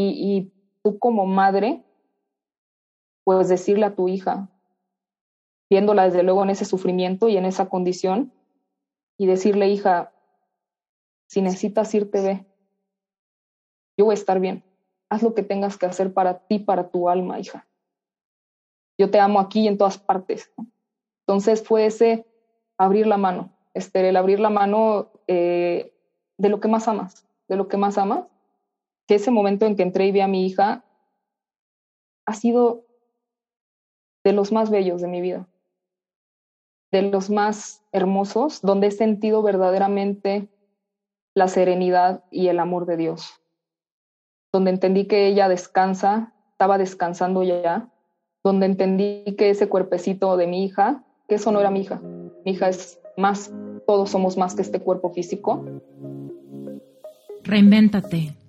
y tú como madre, puedes decirle a tu hija, viéndola desde luego en ese sufrimiento y en esa condición, y decirle, hija, si necesitas irte, ve. Yo voy a estar bien. Haz lo que tengas que hacer para ti, para tu alma, hija. Yo te amo aquí y en todas partes. Entonces fue ese abrir la mano, Esther, el abrir la mano eh, de lo que más amas, de lo que más amas. Que ese momento en que entré y vi a mi hija ha sido de los más bellos de mi vida de los más hermosos, donde he sentido verdaderamente la serenidad y el amor de Dios, donde entendí que ella descansa, estaba descansando ya, donde entendí que ese cuerpecito de mi hija, que eso no era mi hija, mi hija es más, todos somos más que este cuerpo físico. Reinvéntate.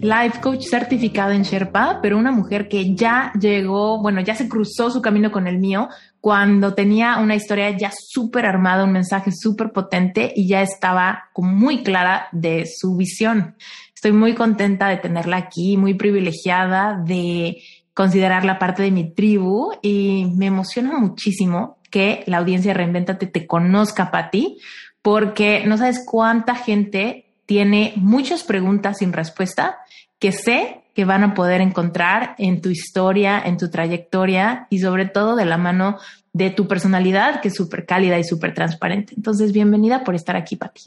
life coach certificada en Sherpa, pero una mujer que ya llegó, bueno, ya se cruzó su camino con el mío cuando tenía una historia ya súper armada, un mensaje súper potente y ya estaba muy clara de su visión. Estoy muy contenta de tenerla aquí, muy privilegiada de considerarla parte de mi tribu y me emociona muchísimo que la audiencia Reinventate te conozca, Patti, porque no sabes cuánta gente tiene muchas preguntas sin respuesta que sé que van a poder encontrar en tu historia, en tu trayectoria y sobre todo de la mano de tu personalidad, que es súper cálida y súper transparente. Entonces, bienvenida por estar aquí, Pati.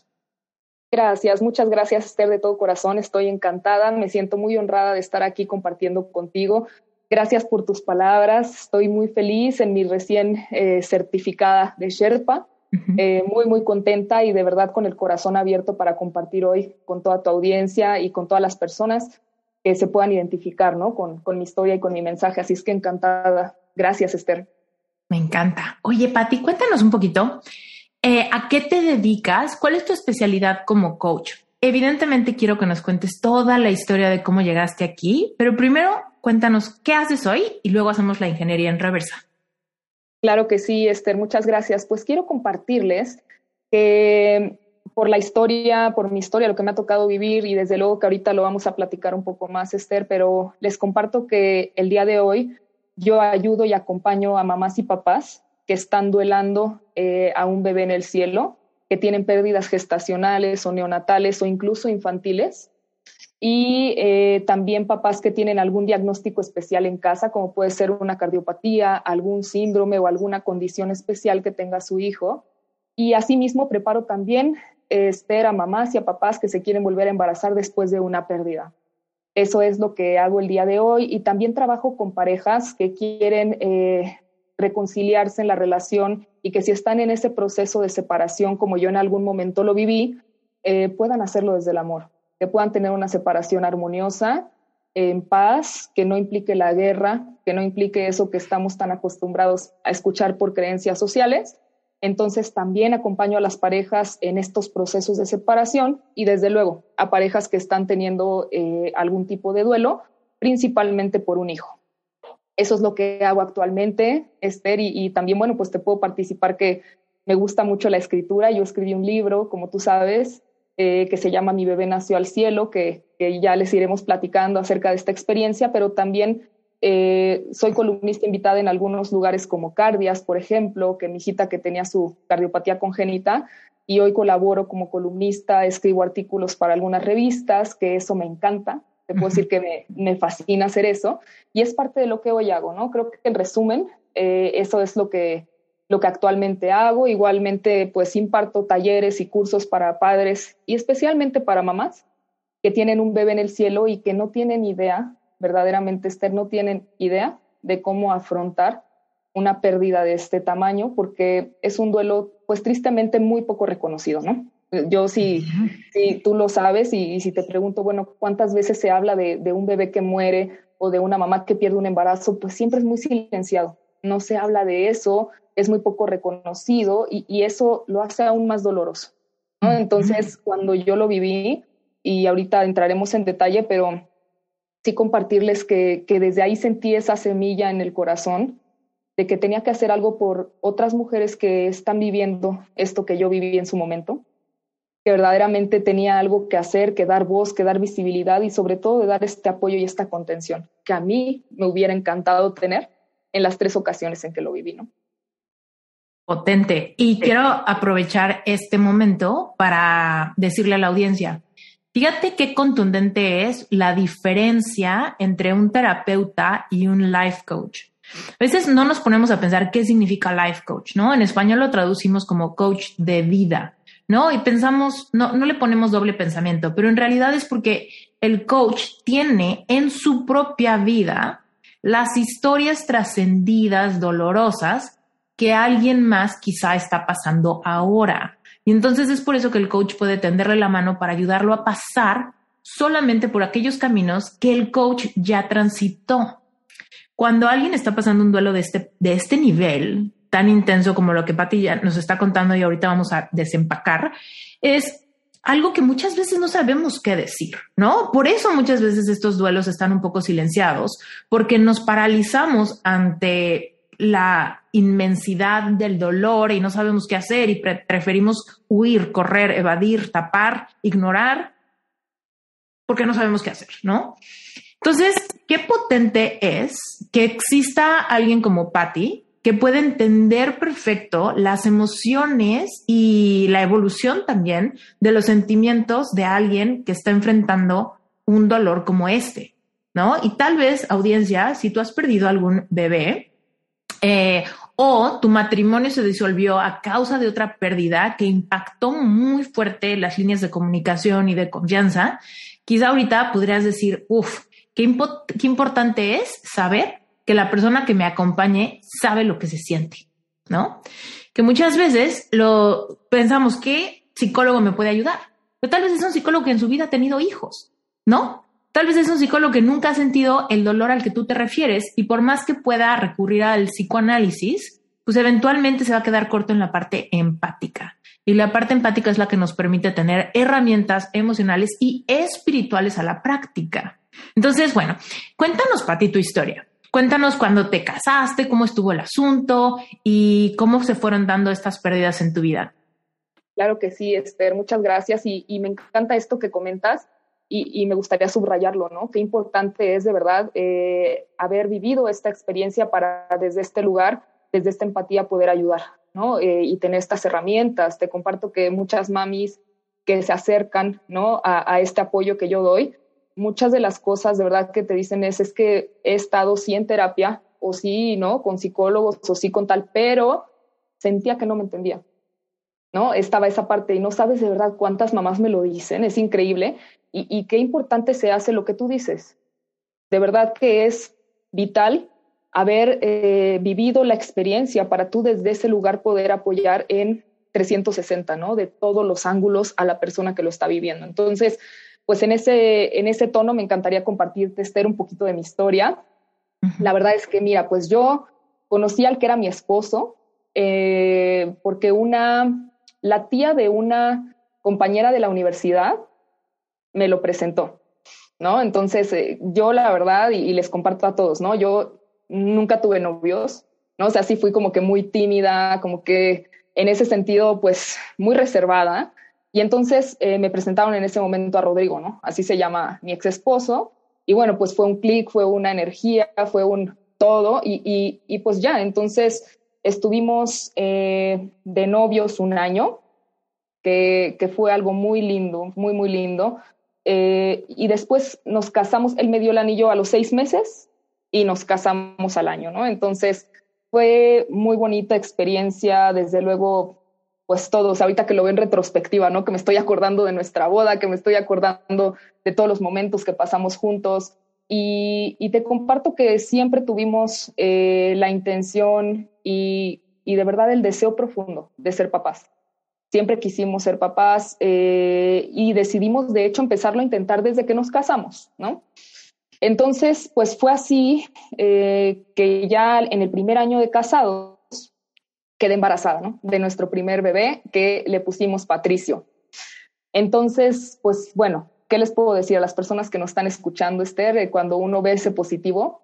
Gracias, muchas gracias, Esther, de todo corazón. Estoy encantada, me siento muy honrada de estar aquí compartiendo contigo. Gracias por tus palabras. Estoy muy feliz en mi recién eh, certificada de Sherpa. Eh, muy, muy contenta y de verdad con el corazón abierto para compartir hoy con toda tu audiencia y con todas las personas que se puedan identificar ¿no? con, con mi historia y con mi mensaje. Así es que encantada. Gracias, Esther. Me encanta. Oye, Pati, cuéntanos un poquito. Eh, ¿A qué te dedicas? ¿Cuál es tu especialidad como coach? Evidentemente quiero que nos cuentes toda la historia de cómo llegaste aquí, pero primero cuéntanos qué haces hoy y luego hacemos la ingeniería en reversa. Claro que sí, Esther, muchas gracias. Pues quiero compartirles que por la historia, por mi historia, lo que me ha tocado vivir y desde luego que ahorita lo vamos a platicar un poco más, Esther, pero les comparto que el día de hoy yo ayudo y acompaño a mamás y papás que están duelando eh, a un bebé en el cielo, que tienen pérdidas gestacionales o neonatales o incluso infantiles y eh, también papás que tienen algún diagnóstico especial en casa, como puede ser una cardiopatía, algún síndrome o alguna condición especial que tenga su hijo. Y asimismo preparo también eh, Esther a mamás y a papás que se quieren volver a embarazar después de una pérdida. Eso es lo que hago el día de hoy y también trabajo con parejas que quieren eh, reconciliarse en la relación y que si están en ese proceso de separación, como yo en algún momento lo viví, puedan hacerlo desde el amor que puedan tener una separación armoniosa, en paz, que no implique la guerra, que no implique eso que estamos tan acostumbrados a escuchar por creencias sociales. Entonces también acompaño a las parejas en estos procesos de separación y desde luego a parejas que están teniendo eh, algún tipo de duelo, principalmente por un hijo. Eso es lo que hago actualmente, Esther, y, también, bueno, pues te puedo participar que me gusta mucho la escritura. Yo escribí un libro, como tú sabes, eh, que se llama Mi bebé nació al cielo, que, ya les iremos platicando acerca de esta experiencia, pero también eh, soy columnista invitada en algunos lugares como Cardias, por ejemplo, que mi hijita que tenía su cardiopatía congénita, y hoy colaboro como columnista, escribo artículos para algunas revistas, que eso me encanta, te puedo decir que me, me, fascina hacer eso, y es parte de lo que hoy hago, ¿no? Creo que en resumen, eh, eso es lo que, lo que actualmente hago. Igualmente, pues imparto talleres y cursos para padres y especialmente para mamás que tienen un bebé en el cielo y que no tienen idea, verdaderamente Esther, no tienen idea de cómo afrontar una pérdida de este tamaño, porque es un duelo, pues tristemente muy poco reconocido, ¿no? Yo sí, si, tú lo sabes y, si te pregunto, bueno, ¿cuántas veces se habla de, un bebé que muere o de una mamá que pierde un embarazo? Pues siempre es muy silenciado, no se habla de eso, es muy poco reconocido y, eso lo hace aún más doloroso. ¿no? Entonces, cuando yo lo viví, y ahorita entraremos en detalle, pero sí compartirles que, que desde ahí sentí esa semilla en el corazón de que tenía que hacer algo por otras mujeres que están viviendo esto que yo viví en su momento, que verdaderamente tenía algo que hacer, que dar voz, que dar visibilidad y sobre todo de dar este apoyo y esta contención que a mí me hubiera encantado tener en las tres ocasiones en que lo viví, ¿no? Potente. Y quiero aprovechar este momento para decirle a la audiencia, fíjate qué contundente es la diferencia entre un terapeuta y un life coach. A veces no nos ponemos a pensar qué significa life coach, ¿no? En español lo traducimos como coach de vida, ¿no? Y pensamos, no, no le ponemos doble pensamiento, pero en realidad es porque el coach tiene en su propia vida las historias trascendidas, dolorosas, que alguien más quizá está pasando ahora. Y entonces es por eso que el coach puede tenderle la mano para ayudarlo a pasar solamente por aquellos caminos que el coach ya transitó. Cuando alguien está pasando un duelo de este, de este nivel, tan intenso como lo que Pati ya nos está contando y ahorita vamos a desempacar, es algo que muchas veces no sabemos qué decir, ¿no? Por eso muchas veces estos duelos están un poco silenciados, porque nos paralizamos ante la inmensidad del dolor y no sabemos qué hacer y preferimos huir, correr, evadir, tapar, ignorar, porque no sabemos qué hacer, ¿no? Entonces, qué potente es que exista alguien como Patty que puede entender perfecto las emociones y la evolución también de los sentimientos de alguien que está enfrentando un dolor como este, ¿no? Y tal vez, audiencia, si tú has perdido algún bebé eh, o tu matrimonio se disolvió a causa de otra pérdida que impactó muy fuerte las líneas de comunicación y de confianza, quizá ahorita podrías decir, uff, Qué, importante es saber que la persona que me acompañe sabe lo que se siente, ¿no? Que muchas veces lo pensamos que psicólogo me puede ayudar, pero tal vez es un psicólogo que en su vida ha tenido hijos, ¿no? Tal vez es un psicólogo que nunca ha sentido el dolor al que tú te refieres y por más que pueda recurrir al psicoanálisis, pues eventualmente se va a quedar corto en la parte empática. Y la parte empática es la que nos permite tener herramientas emocionales y espirituales a la práctica. Entonces, bueno, cuéntanos, Pati, tu historia. Cuéntanos cuándo te casaste, cómo estuvo el asunto y cómo se fueron dando estas pérdidas en tu vida. Claro que sí, Esther, muchas gracias y, me encanta esto que comentas y, me gustaría subrayarlo, ¿no? Qué importante es de verdad eh, haber vivido esta experiencia para desde este lugar, desde esta empatía poder ayudar, ¿no? Eh, y tener estas herramientas. Te comparto que muchas mamis que se acercan, ¿no? a este apoyo que yo doy, muchas de las cosas de verdad que te dicen es, es que he estado sí en terapia o sí, ¿no? Con psicólogos o sí con tal, pero sentía que no me entendía, ¿no? Estaba esa parte y no sabes de verdad cuántas mamás me lo dicen, es increíble y, qué importante se hace lo que tú dices. De verdad que es vital haber eh, vivido la experiencia para tú desde ese lugar poder apoyar en 360, ¿no? De todos los ángulos a la persona que lo está viviendo. Entonces, pues en ese, en ese tono me encantaría compartirte, Esther, un poquito de mi historia. La verdad es que, mira, pues yo conocí al que era mi esposo, eh, porque una, la tía de una compañera de la universidad me lo presentó, ¿no? Entonces, eh, yo la verdad, y, les comparto a todos, ¿no? Yo nunca tuve novios, ¿no? O sea, sí fui como que muy tímida, como que en ese sentido, pues muy reservada. Y entonces eh, me presentaron en ese momento a Rodrigo, ¿no? Así se llama mi ex esposo. Y bueno, pues fue un clic, fue una energía, fue un todo. Y, y, pues ya, entonces estuvimos eh, de novios un año, que, que, fue algo muy lindo, muy, muy lindo. Eh, y después nos casamos, él me dio el anillo a los seis meses y nos casamos al año, ¿no? Entonces fue muy bonita experiencia, desde luego pues todos, ahorita que lo ven en retrospectiva, ¿no? Que me estoy acordando de nuestra boda, que me estoy acordando de todos los momentos que pasamos juntos. Y, te comparto que siempre tuvimos eh, la intención y, de verdad el deseo profundo de ser papás. Siempre quisimos ser papás eh, y decidimos, de hecho, empezarlo a intentar desde que nos casamos, ¿no? Entonces, pues fue así eh, que ya en el primer año de casado quedé embarazada, ¿no? De nuestro primer bebé que le pusimos Patricio. Entonces, pues bueno, ¿qué les puedo decir a las personas que nos están escuchando, Esther? Eh, cuando uno ve ese positivo,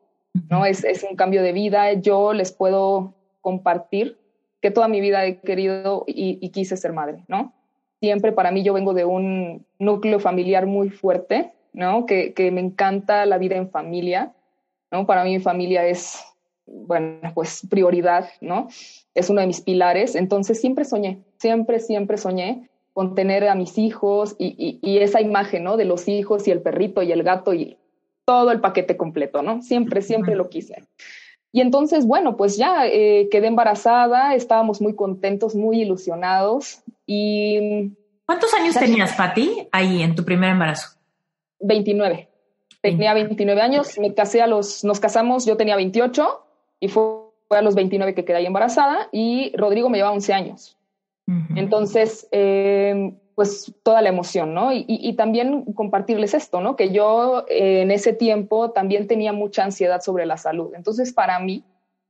¿no? Es, es un cambio de vida. Yo les puedo compartir que toda mi vida he querido y, y, quise ser madre, ¿no? Siempre para mí yo vengo de un núcleo familiar muy fuerte, ¿no? Que, que me encanta la vida en familia, ¿no? Para mí mi familia es bueno, pues prioridad, ¿no? Es uno de mis pilares. Entonces siempre soñé, siempre, siempre soñé con tener a mis hijos y, esa imagen, ¿no? De los hijos y el perrito y el gato y todo el paquete completo, ¿no? Siempre, siempre lo quise. Y entonces, bueno, pues ya eh, quedé embarazada, estábamos muy contentos, muy ilusionados y... ¿Cuántos años tenías, Pati, ahí en tu primer embarazo? 29. Tenía 29 años, me casé a los, nos casamos, yo tenía 28 y fue, a los 29 que quedé ahí embarazada y Rodrigo me lleva 11 años. Entonces, eh, pues toda la emoción, ¿no? Y, también compartirles esto, ¿no? Que yo eh, en ese tiempo también tenía mucha ansiedad sobre la salud. Entonces, para mí,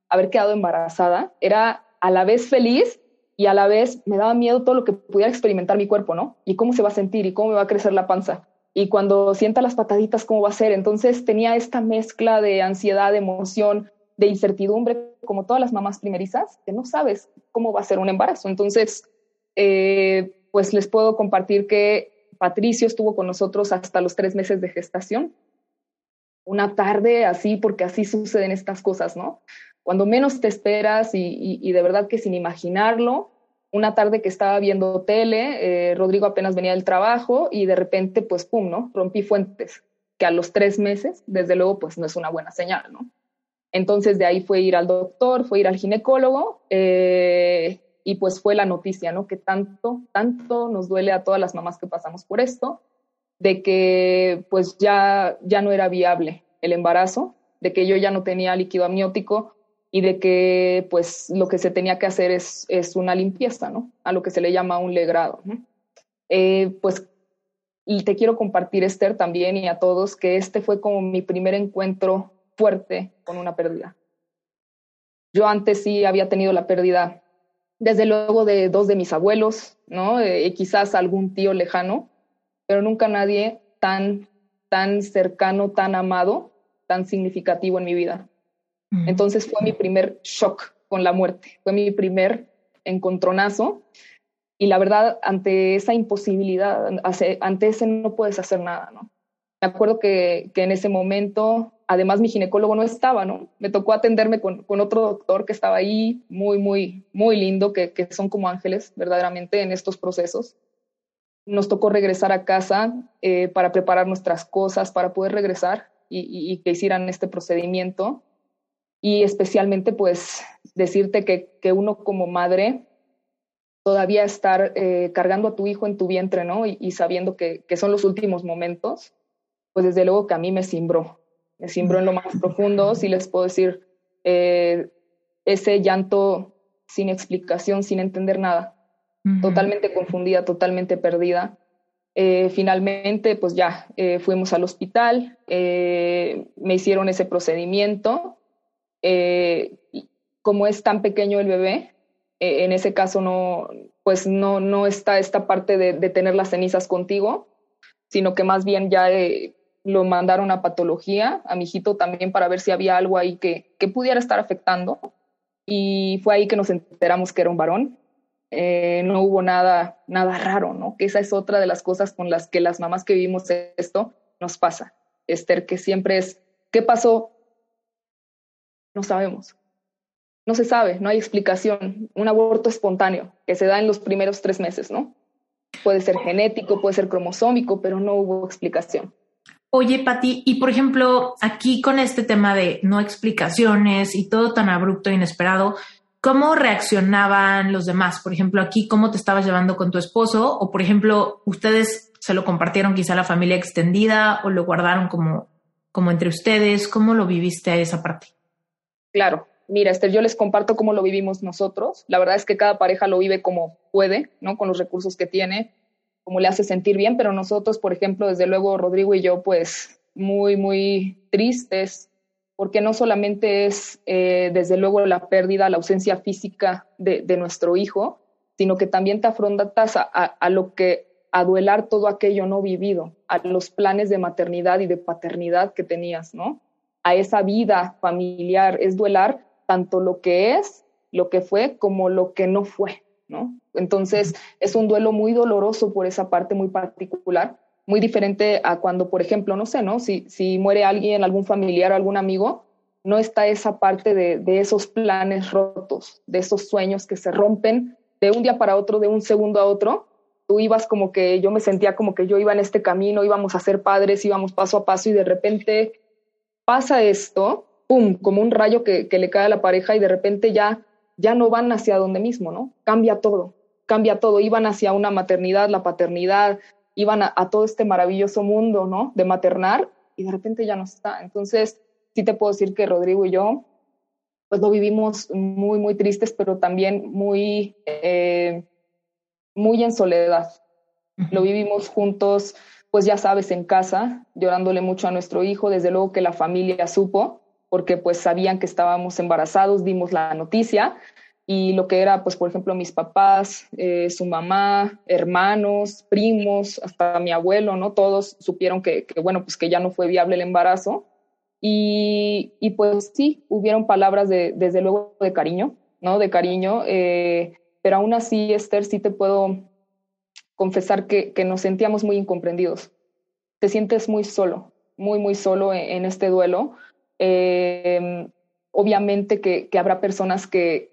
haber quedado embarazada era a la vez feliz y a la vez me daba miedo todo lo que pudiera experimentar mi cuerpo, ¿no? Y cómo se va a sentir y cómo me va a crecer la panza. Y cuando sienta las pataditas, ¿cómo va a ser? Entonces tenía esta mezcla de ansiedad, de emoción, de incertidumbre, como todas las mamás primerizas, que no sabes cómo va a ser un embarazo. Entonces, eh, pues les puedo compartir que Patricio estuvo con nosotros hasta los tres meses de gestación. Una tarde así, porque así suceden estas cosas, ¿no? Cuando menos te esperas y, de verdad que sin imaginarlo, una tarde que estaba viendo tele, eh, Rodrigo apenas venía del trabajo y de repente, pues, pum, ¿no? Rompí fuentes, que a los tres meses, desde luego, pues no es una buena señal, ¿no? Entonces de ahí fue ir al doctor, fue ir al ginecólogo eh, y pues fue la noticia, ¿no? Que tanto, tanto nos duele a todas las mamás que pasamos por esto, de que pues ya, ya no era viable el embarazo, de que yo ya no tenía líquido amniótico y de que pues lo que se tenía que hacer es, es una limpieza, ¿no? A lo que se le llama un legrado. Eh, pues y te quiero compartir, Esther, también y a todos, que este fue como mi primer encuentro fuerte con una pérdida. Yo antes sí había tenido la pérdida, desde luego, de dos de mis abuelos, ¿no? Eh, quizás algún tío lejano, pero nunca nadie tan, tan cercano, tan amado, tan significativo en mi vida. Entonces fue mi primer shock con la muerte, fue mi primer encontronazo. Y la verdad, ante esa imposibilidad, ante ese no puedes hacer nada, ¿no? Me acuerdo que, que en ese momento además mi ginecólogo no estaba, ¿no? Me tocó atenderme con, otro doctor que estaba ahí, muy, muy, muy lindo, que, son como ángeles verdaderamente en estos procesos. Nos tocó regresar a casa eh, para preparar nuestras cosas, para poder regresar y, que hicieran este procedimiento. Y especialmente, pues, decirte que, uno como madre todavía estar eh, cargando a tu hijo en tu vientre, ¿no? Y, sabiendo que, que son los últimos momentos, pues desde luego que a mí me cimbró, me cimbró en lo más profundo, si les puedo decir, eh, ese llanto sin explicación, sin entender nada, totalmente confundida, totalmente perdida. Eh, finalmente, pues ya eh, fuimos al hospital, me hicieron ese procedimiento. como es tan pequeño el bebé, en ese caso no, pues no, no está esta parte de, de, tener las cenizas contigo, sino que más bien ya lo mandaron a patología, a mi hijito también para ver si había algo ahí que, que pudiera estar afectando. Y fue ahí que nos enteramos que era un varón. Eh, no hubo nada, nada raro, ¿no? Que esa es otra de las cosas con las que las mamás que vivimos esto nos pasa. Esther, que siempre es, ¿qué pasó? No sabemos. No se sabe, no hay explicación. Un aborto espontáneo que se da en los primeros tres meses, ¿no? Puede ser genético, puede ser cromosómico, pero no hubo explicación. Oye, Pati, y por ejemplo, aquí con este tema de no explicaciones y todo tan abrupto e inesperado, ¿cómo reaccionaban los demás? Por ejemplo, aquí, ¿cómo te estabas llevando con tu esposo? O, por ejemplo, ustedes se lo compartieron quizá a la familia extendida o lo guardaron como, como entre ustedes. ¿Cómo lo viviste a esa parte? Claro, mira, Esther, yo les comparto cómo lo vivimos nosotros. La verdad es que cada pareja lo vive como puede, ¿no? Con los recursos que tiene, como le hace sentir bien, pero nosotros, por ejemplo, desde luego, Rodrigo y yo, pues muy, muy tristes, porque no solamente es, eh, desde luego, la pérdida, la ausencia física de, nuestro hijo, sino que también te afrontas a, a, lo que, a duelar todo aquello no vivido, a los planes de maternidad y de paternidad que tenías, ¿no? A esa vida familiar, es duelar tanto lo que es, lo que fue, como lo que no fue, ¿no? Entonces, es un duelo muy doloroso por esa parte muy particular, muy diferente a cuando, por ejemplo, no sé, ¿no? Si, si muere alguien, algún familiar o algún amigo, no está esa parte de, de, esos planes rotos, de esos sueños que se rompen de un día para otro, de un segundo a otro. Tú ibas como que yo me sentía como que yo iba en este camino, íbamos a ser padres, íbamos paso a paso y de repente pasa esto pum, como un rayo que, le cae a la pareja y de repente ya, ya no van hacia donde mismo, ¿no? Cambia todo, cambia todo. Iban hacia una maternidad, la paternidad, iban a, todo este maravilloso mundo, ¿no? De maternar y de repente ya no está. Entonces, sí te puedo decir que Rodrigo y yo, pues lo vivimos muy, muy tristes, pero también muy, eh, muy en soledad. Lo vivimos juntos, pues ya sabes, en casa, llorándole mucho a nuestro hijo, desde luego que la familia supo, porque pues sabían que estábamos embarazados, dimos la noticia y lo que era, pues por ejemplo, mis papás, eh, su mamá, hermanos, primos, hasta mi abuelo, ¿no? Todos supieron que, bueno, pues que ya no fue viable el embarazo. Y, y pues sí, hubieron palabras de, desde luego, de cariño, ¿no? De cariño, eh, pero aún así, Esther, sí te puedo confesar que, que nos sentíamos muy incomprendidos. Te sientes muy solo, muy, muy solo en este duelo, eh, obviamente que, habrá personas que,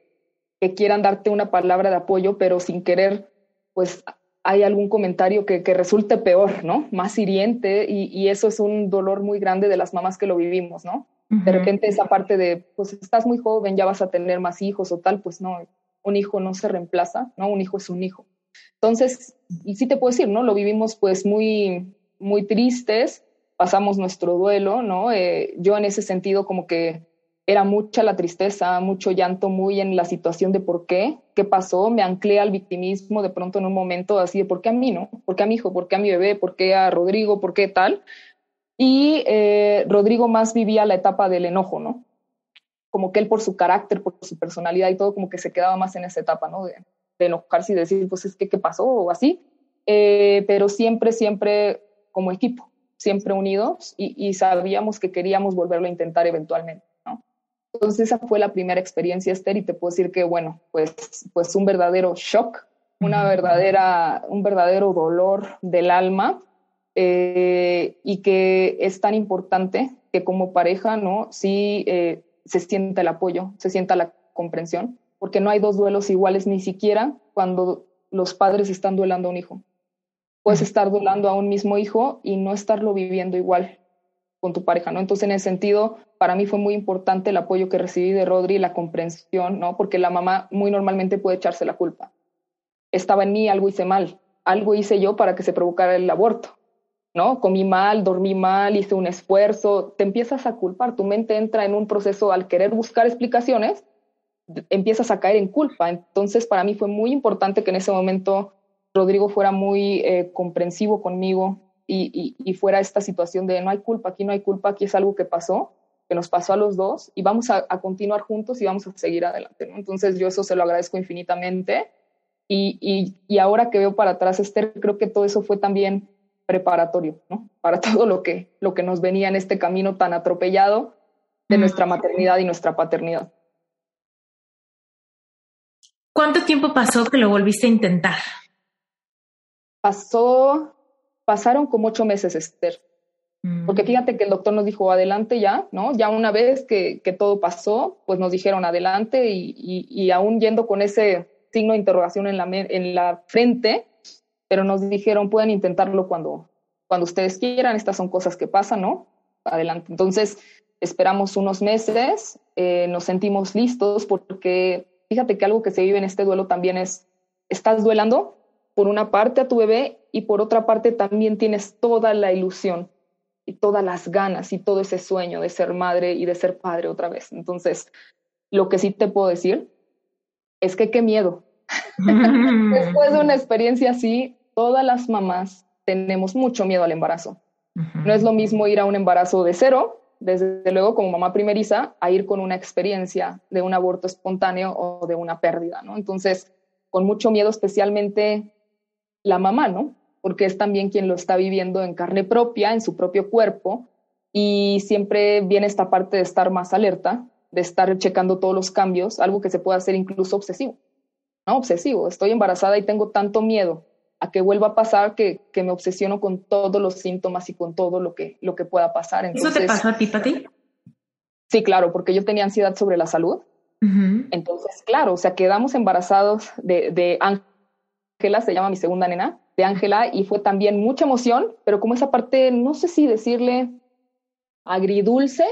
quieran darte una palabra de apoyo, pero sin querer, pues hay algún comentario que, resulte peor, ¿no? Más hiriente y, eso es un dolor muy grande de las mamás que lo vivimos, ¿no? De repente esa parte de, pues estás muy joven, ya vas a tener más hijos o tal, pues no, un hijo no se reemplaza, ¿no? Un hijo es un hijo. Entonces, y sí te puedo decir, ¿no? Lo vivimos pues muy, muy tristes, pasamos nuestro duelo, ¿no? Eh, yo en ese sentido como que era mucha la tristeza, mucho llanto, muy en la situación de por qué, qué pasó, me anclé al victimismo de pronto en un momento así de por qué a mí, ¿no? ¿Por qué a mi hijo? ¿Por qué a mi bebé? ¿Por qué a Rodrigo? ¿Por qué tal? Y eh, Rodrigo más vivía la etapa del enojo, ¿no? Como que él por su carácter, por su personalidad y todo, como que se quedaba más en esa etapa, ¿no? De, enojarse y decir, pues es que, ¿qué pasó? O así. Eh, pero siempre, siempre como equipo siempre unidos y, sabíamos que queríamos volverlo a intentar eventualmente. ¿no? Entonces esa fue la primera experiencia, Esther, y te puedo decir que, bueno, pues, pues un verdadero shock, una verdadera, un verdadero dolor del alma eh, y que es tan importante que como pareja, ¿no? Sí eh, se sienta el apoyo, se sienta la comprensión, porque no hay dos duelos iguales ni siquiera cuando los padres están duelando a un hijo. Puedes estar duelando a un mismo hijo y no estarlo viviendo igual con tu pareja, ¿no? Entonces, en ese sentido, para mí fue muy importante el apoyo que recibí de Rodri, la comprensión, ¿no? Porque la mamá muy normalmente puede echarse la culpa. Estaba en mí, algo hice mal, algo hice yo para que se provocara el aborto, ¿no? Comí mal, dormí mal, hice un esfuerzo, te empiezas a culpar, tu mente entra en un proceso al querer buscar explicaciones, empiezas a caer en culpa. Entonces, para mí fue muy importante que en ese momento Rodrigo fuera muy eh, comprensivo conmigo y, fuera esta situación de no hay culpa, aquí no hay culpa, aquí es algo que pasó, que nos pasó a los dos y vamos a, continuar juntos y vamos a seguir adelante. Entonces yo eso se lo agradezco infinitamente y, ahora que veo para atrás, Esther, creo que todo eso fue también preparatorio, ¿no? Para todo lo que, lo que nos venía en este camino tan atropellado de nuestra maternidad y nuestra paternidad. ¿Cuánto tiempo pasó que lo volviste a intentar? Pasó, pasaron como ocho meses, Esther. Porque mm. fíjate que el doctor nos dijo adelante ya, ¿no? Ya una vez que, que todo pasó, pues nos dijeron adelante y, y, aún yendo con ese signo de interrogación en la, en la frente, pero nos dijeron pueden intentarlo cuando, cuando ustedes quieran, estas son cosas que pasan, ¿no? Adelante. Entonces esperamos unos meses, eh, nos sentimos listos porque fíjate que algo que se vive en este duelo también es, estás duelando por una parte a tu bebé y por otra parte también tienes toda la ilusión y todas las ganas y todo ese sueño de ser madre y de ser padre otra vez. Entonces, lo que sí te puedo decir es que qué miedo. Después de una experiencia así, todas las mamás tenemos mucho miedo al embarazo. No es lo mismo ir a un embarazo de cero, desde luego como mamá primeriza, a ir con una experiencia de un aborto espontáneo o de una pérdida, ¿no? Entonces, con mucho miedo, especialmente la mamá, ¿no? Porque es también quien lo está viviendo en carne propia, en su propio cuerpo, y siempre viene esta parte de estar más alerta, de estar checando todos los cambios, algo que se puede hacer incluso obsesivo, ¿no? Obsesivo, estoy embarazada y tengo tanto miedo a que vuelva a pasar que, que me obsesiono con todos los síntomas y con todo lo que, lo que pueda pasar. Entonces, ¿Eso te pasó a ti, Pati? Sí, claro, porque yo tenía ansiedad sobre la salud. Entonces, claro, o sea, quedamos embarazados de, de Ángela, se llama mi segunda nena, de Ángela, y fue también mucha emoción, pero como esa parte, no sé si decirle agridulce,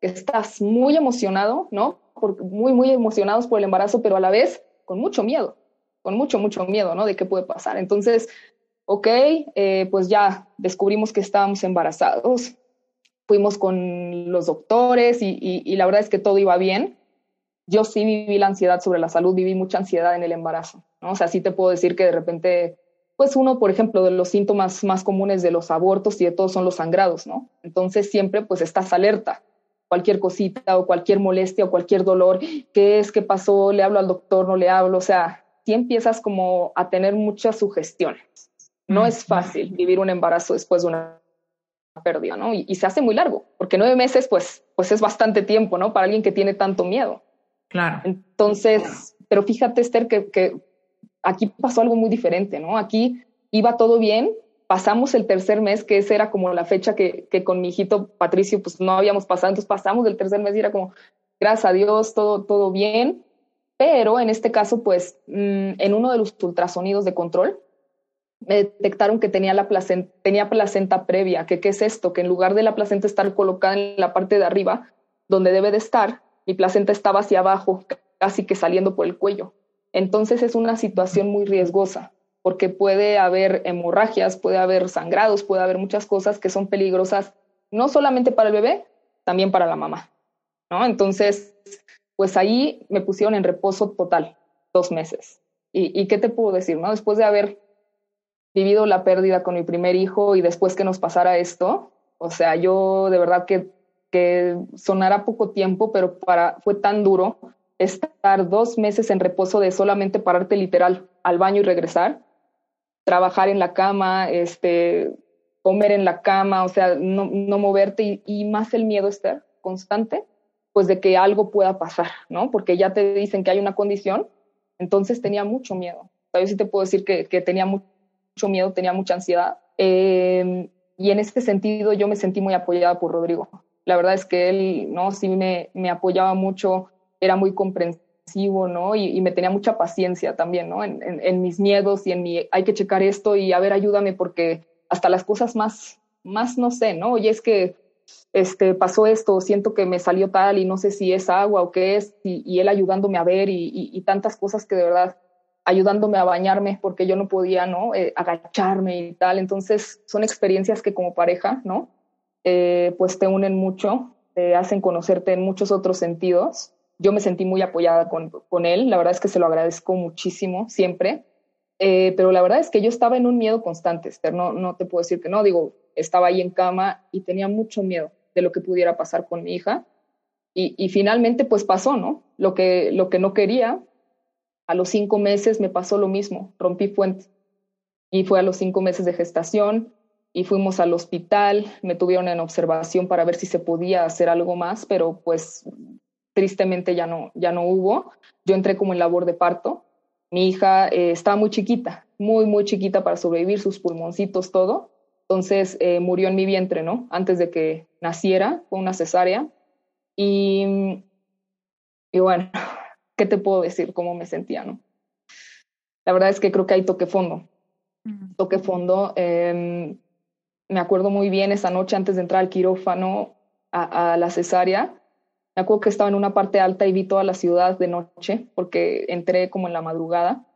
que estás muy emocionado, ¿no? muy, muy emocionados por el embarazo, pero a la vez con mucho miedo con mucho, mucho miedo, ¿no? De qué puede pasar. Entonces, ok, eh, pues ya descubrimos que estábamos embarazados, fuimos con los doctores y, y, la verdad es que todo iba bien. Yo sí viví la ansiedad sobre la salud, viví mucha ansiedad en el embarazo, ¿no? O sea, sí te puedo decir que de repente, pues uno, por ejemplo, de los síntomas más comunes de los abortos y de todos son los sangrados, ¿no? Entonces siempre pues estás alerta, cualquier cosita o cualquier molestia o cualquier dolor, ¿qué es? ¿Qué pasó? ¿Le hablo al doctor? ¿No le hablo? O sea, empiezas como a tener muchas sugestiones. No es fácil vivir un embarazo después de una pérdida, ¿no? Y, se hace muy largo, porque nueve meses, pues, pues es bastante tiempo, ¿no? Para alguien que tiene tanto miedo. Claro. Entonces, pero fíjate, Esther, que, que aquí pasó algo muy diferente, ¿no? Aquí iba todo bien, pasamos el tercer mes, que esa era como la fecha que, con mi hijito Patricio, pues no habíamos pasado, entonces pasamos el tercer mes y era como, gracias a Dios, todo, todo bien. Pero en este caso, pues mm, en uno de los ultrasonidos de control, me detectaron que tenía, la placenta, tenía placenta previa. que qué es esto? Que en lugar de la placenta estar colocada en la parte de arriba, donde debe de estar, mi placenta estaba hacia abajo, casi que saliendo por el cuello. Entonces es una situación muy riesgosa, porque puede haber hemorragias, puede haber sangrados, puede haber muchas cosas que son peligrosas, no solamente para el bebé, también para la mamá. ¿no? Entonces, pues ahí me pusieron en reposo total, dos meses. ¿Y, qué te puedo decir? ¿no? Después de haber vivido la pérdida con mi primer hijo y después que nos pasara esto, o sea, yo de verdad que, que sonará poco tiempo, pero para, fue tan duro estar dos meses en reposo de solamente pararte literal al baño y regresar, trabajar en la cama, este, comer en la cama, o sea, no, no moverte y, y más el miedo estar constante pues de que algo pueda pasar, ¿no? Porque ya te dicen que hay una condición, entonces tenía mucho miedo. yo sí te puedo decir que, tenía mucho miedo, tenía mucha ansiedad. Em, y en este sentido yo me sentí muy apoyada por Rodrigo. La verdad es que él, ¿no? Sí me, me apoyaba mucho, era muy comprensivo, ¿no? Y, me tenía mucha paciencia también, ¿no? En, mis miedos y en mi, hay que checar esto y a ver, ayúdame porque hasta las cosas más, más no sé, ¿no? Y es que este, pasó esto, siento que me salió tal y no sé si es agua o qué es, y, él ayudándome a ver y, tantas cosas que de verdad ayudándome a bañarme porque yo no podía, ¿no? Eh, agacharme y tal. Entonces son experiencias que como pareja, ¿no? Eh, pues te unen mucho, te hacen conocerte en muchos otros sentidos. Yo me sentí muy apoyada con, con él, la verdad es que se lo agradezco muchísimo siempre. Eh, pero la verdad es que yo estaba en un miedo constante, Esther, no, no te puedo decir que no, digo, estaba ahí en cama y tenía mucho miedo de lo que pudiera pasar con mi hija. Y, finalmente pues pasó, ¿no? Lo que, lo que no quería, a los cinco meses me pasó lo mismo, rompí fuente. Y fue a los cinco meses de gestación y fuimos al hospital, me tuvieron en observación para ver si se podía hacer algo más, pero pues tristemente ya no, ya no hubo. Yo entré como en labor de parto. Mi hija eh, estaba muy chiquita, muy, muy chiquita para sobrevivir, sus pulmoncitos, todo. Entonces eh, murió en mi vientre, ¿no? Antes de que naciera, fue una cesárea. Y, y bueno, ¿qué te puedo decir? ¿Cómo me sentía, no? La verdad es que creo que ahí toqué fondo. Toqué fondo. Em, me acuerdo muy bien esa noche antes de entrar al quirófano a, la cesárea. Me acuerdo que estaba en una parte alta y vi toda la ciudad de noche, porque entré como en la madrugada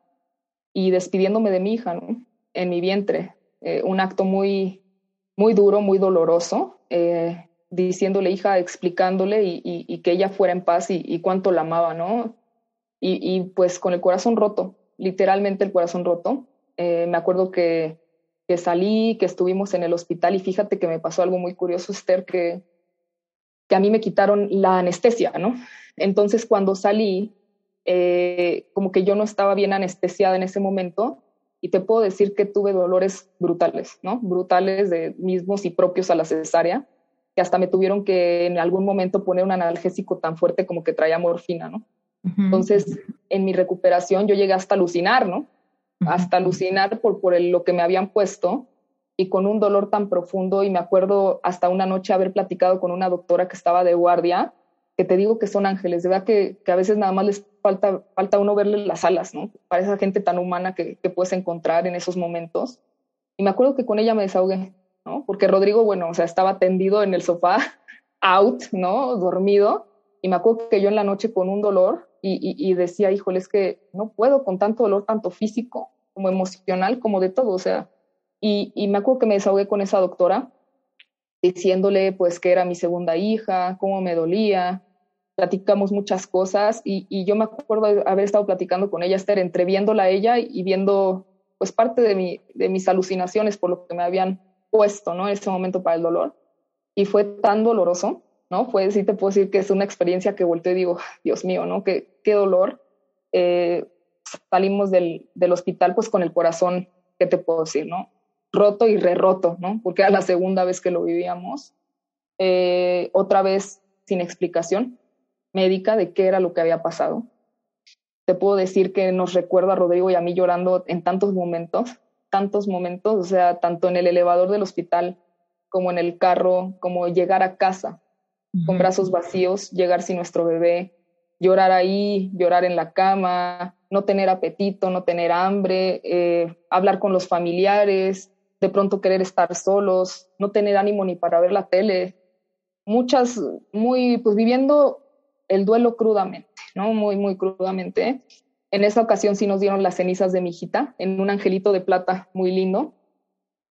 y despidiéndome de mi hija. En mi vientre. Eh, un acto muy, muy duro, muy doloroso, eh, diciéndole, hija, explicándole y, y, que ella fuera en paz y, y cuánto la amaba, ¿no? Y, pues con el corazón roto, literalmente el corazón roto. Eh, me acuerdo que, que salí, que estuvimos en el hospital y fíjate que me pasó algo muy curioso, Esther, que, que a mí me quitaron la anestesia, ¿no? Entonces cuando salí, eh, como que yo no estaba bien anestesiada en ese momento y te puedo decir que tuve dolores brutales, ¿no? Brutales de mismos y propios a la cesárea, que hasta me tuvieron que en algún momento poner un analgésico tan fuerte como que traía morfina, ¿no? Entonces, en mi recuperación yo llegué hasta alucinar, ¿no? Hasta alucinar por, por lo que me habían puesto y con un dolor tan profundo y me acuerdo hasta una noche haber platicado con una doctora que estaba de guardia, que te digo que son ángeles, de verdad que, que a veces nada más les falta, falta uno verle las alas, ¿no? Para esa gente tan humana que, que puedes encontrar en esos momentos. Y me acuerdo que con ella me desahogué, ¿no? Porque Rodrigo, bueno, o sea, estaba tendido en el sofá, out, ¿no? Dormido. Y me acuerdo que yo en la noche con un dolor y, y, y decía, híjole, es que no puedo con tanto dolor, tanto físico como emocional, como de todo, o sea, y, me acuerdo que me desahogué con esa doctora diciéndole pues que era mi segunda hija, cómo me dolía, platicamos muchas cosas y, yo me acuerdo haber estado platicando con ella, Esther, entre viéndola a ella y viendo pues parte de, mi, de mis alucinaciones por lo que me habían puesto, ¿no? En ese momento para el dolor. Y fue tan doloroso, ¿no? Fue, sí te puedo decir que es una experiencia que volteé y digo, Dios mío, ¿no? Qué, qué dolor. Eh, salimos del, del hospital pues con el corazón, ¿qué te puedo decir, no? Roto y re roto, ¿no? Porque era la segunda vez que lo vivíamos. Eh, otra vez sin explicación, médica de qué era lo que había pasado. Te puedo decir que nos recuerda a Rodrigo y a mí llorando en tantos momentos, tantos momentos, o sea, tanto en el elevador del hospital como en el carro, como llegar a casa con brazos vacíos, llegar sin nuestro bebé, llorar ahí, llorar en la cama, no tener apetito, no tener hambre, eh, hablar con los familiares, de pronto querer estar solos, no tener ánimo ni para ver la tele. Muchas, muy, pues viviendo el duelo crudamente, ¿no? Muy, muy crudamente. En esa ocasión sí nos dieron las cenizas de mi hijita en un angelito de plata muy lindo.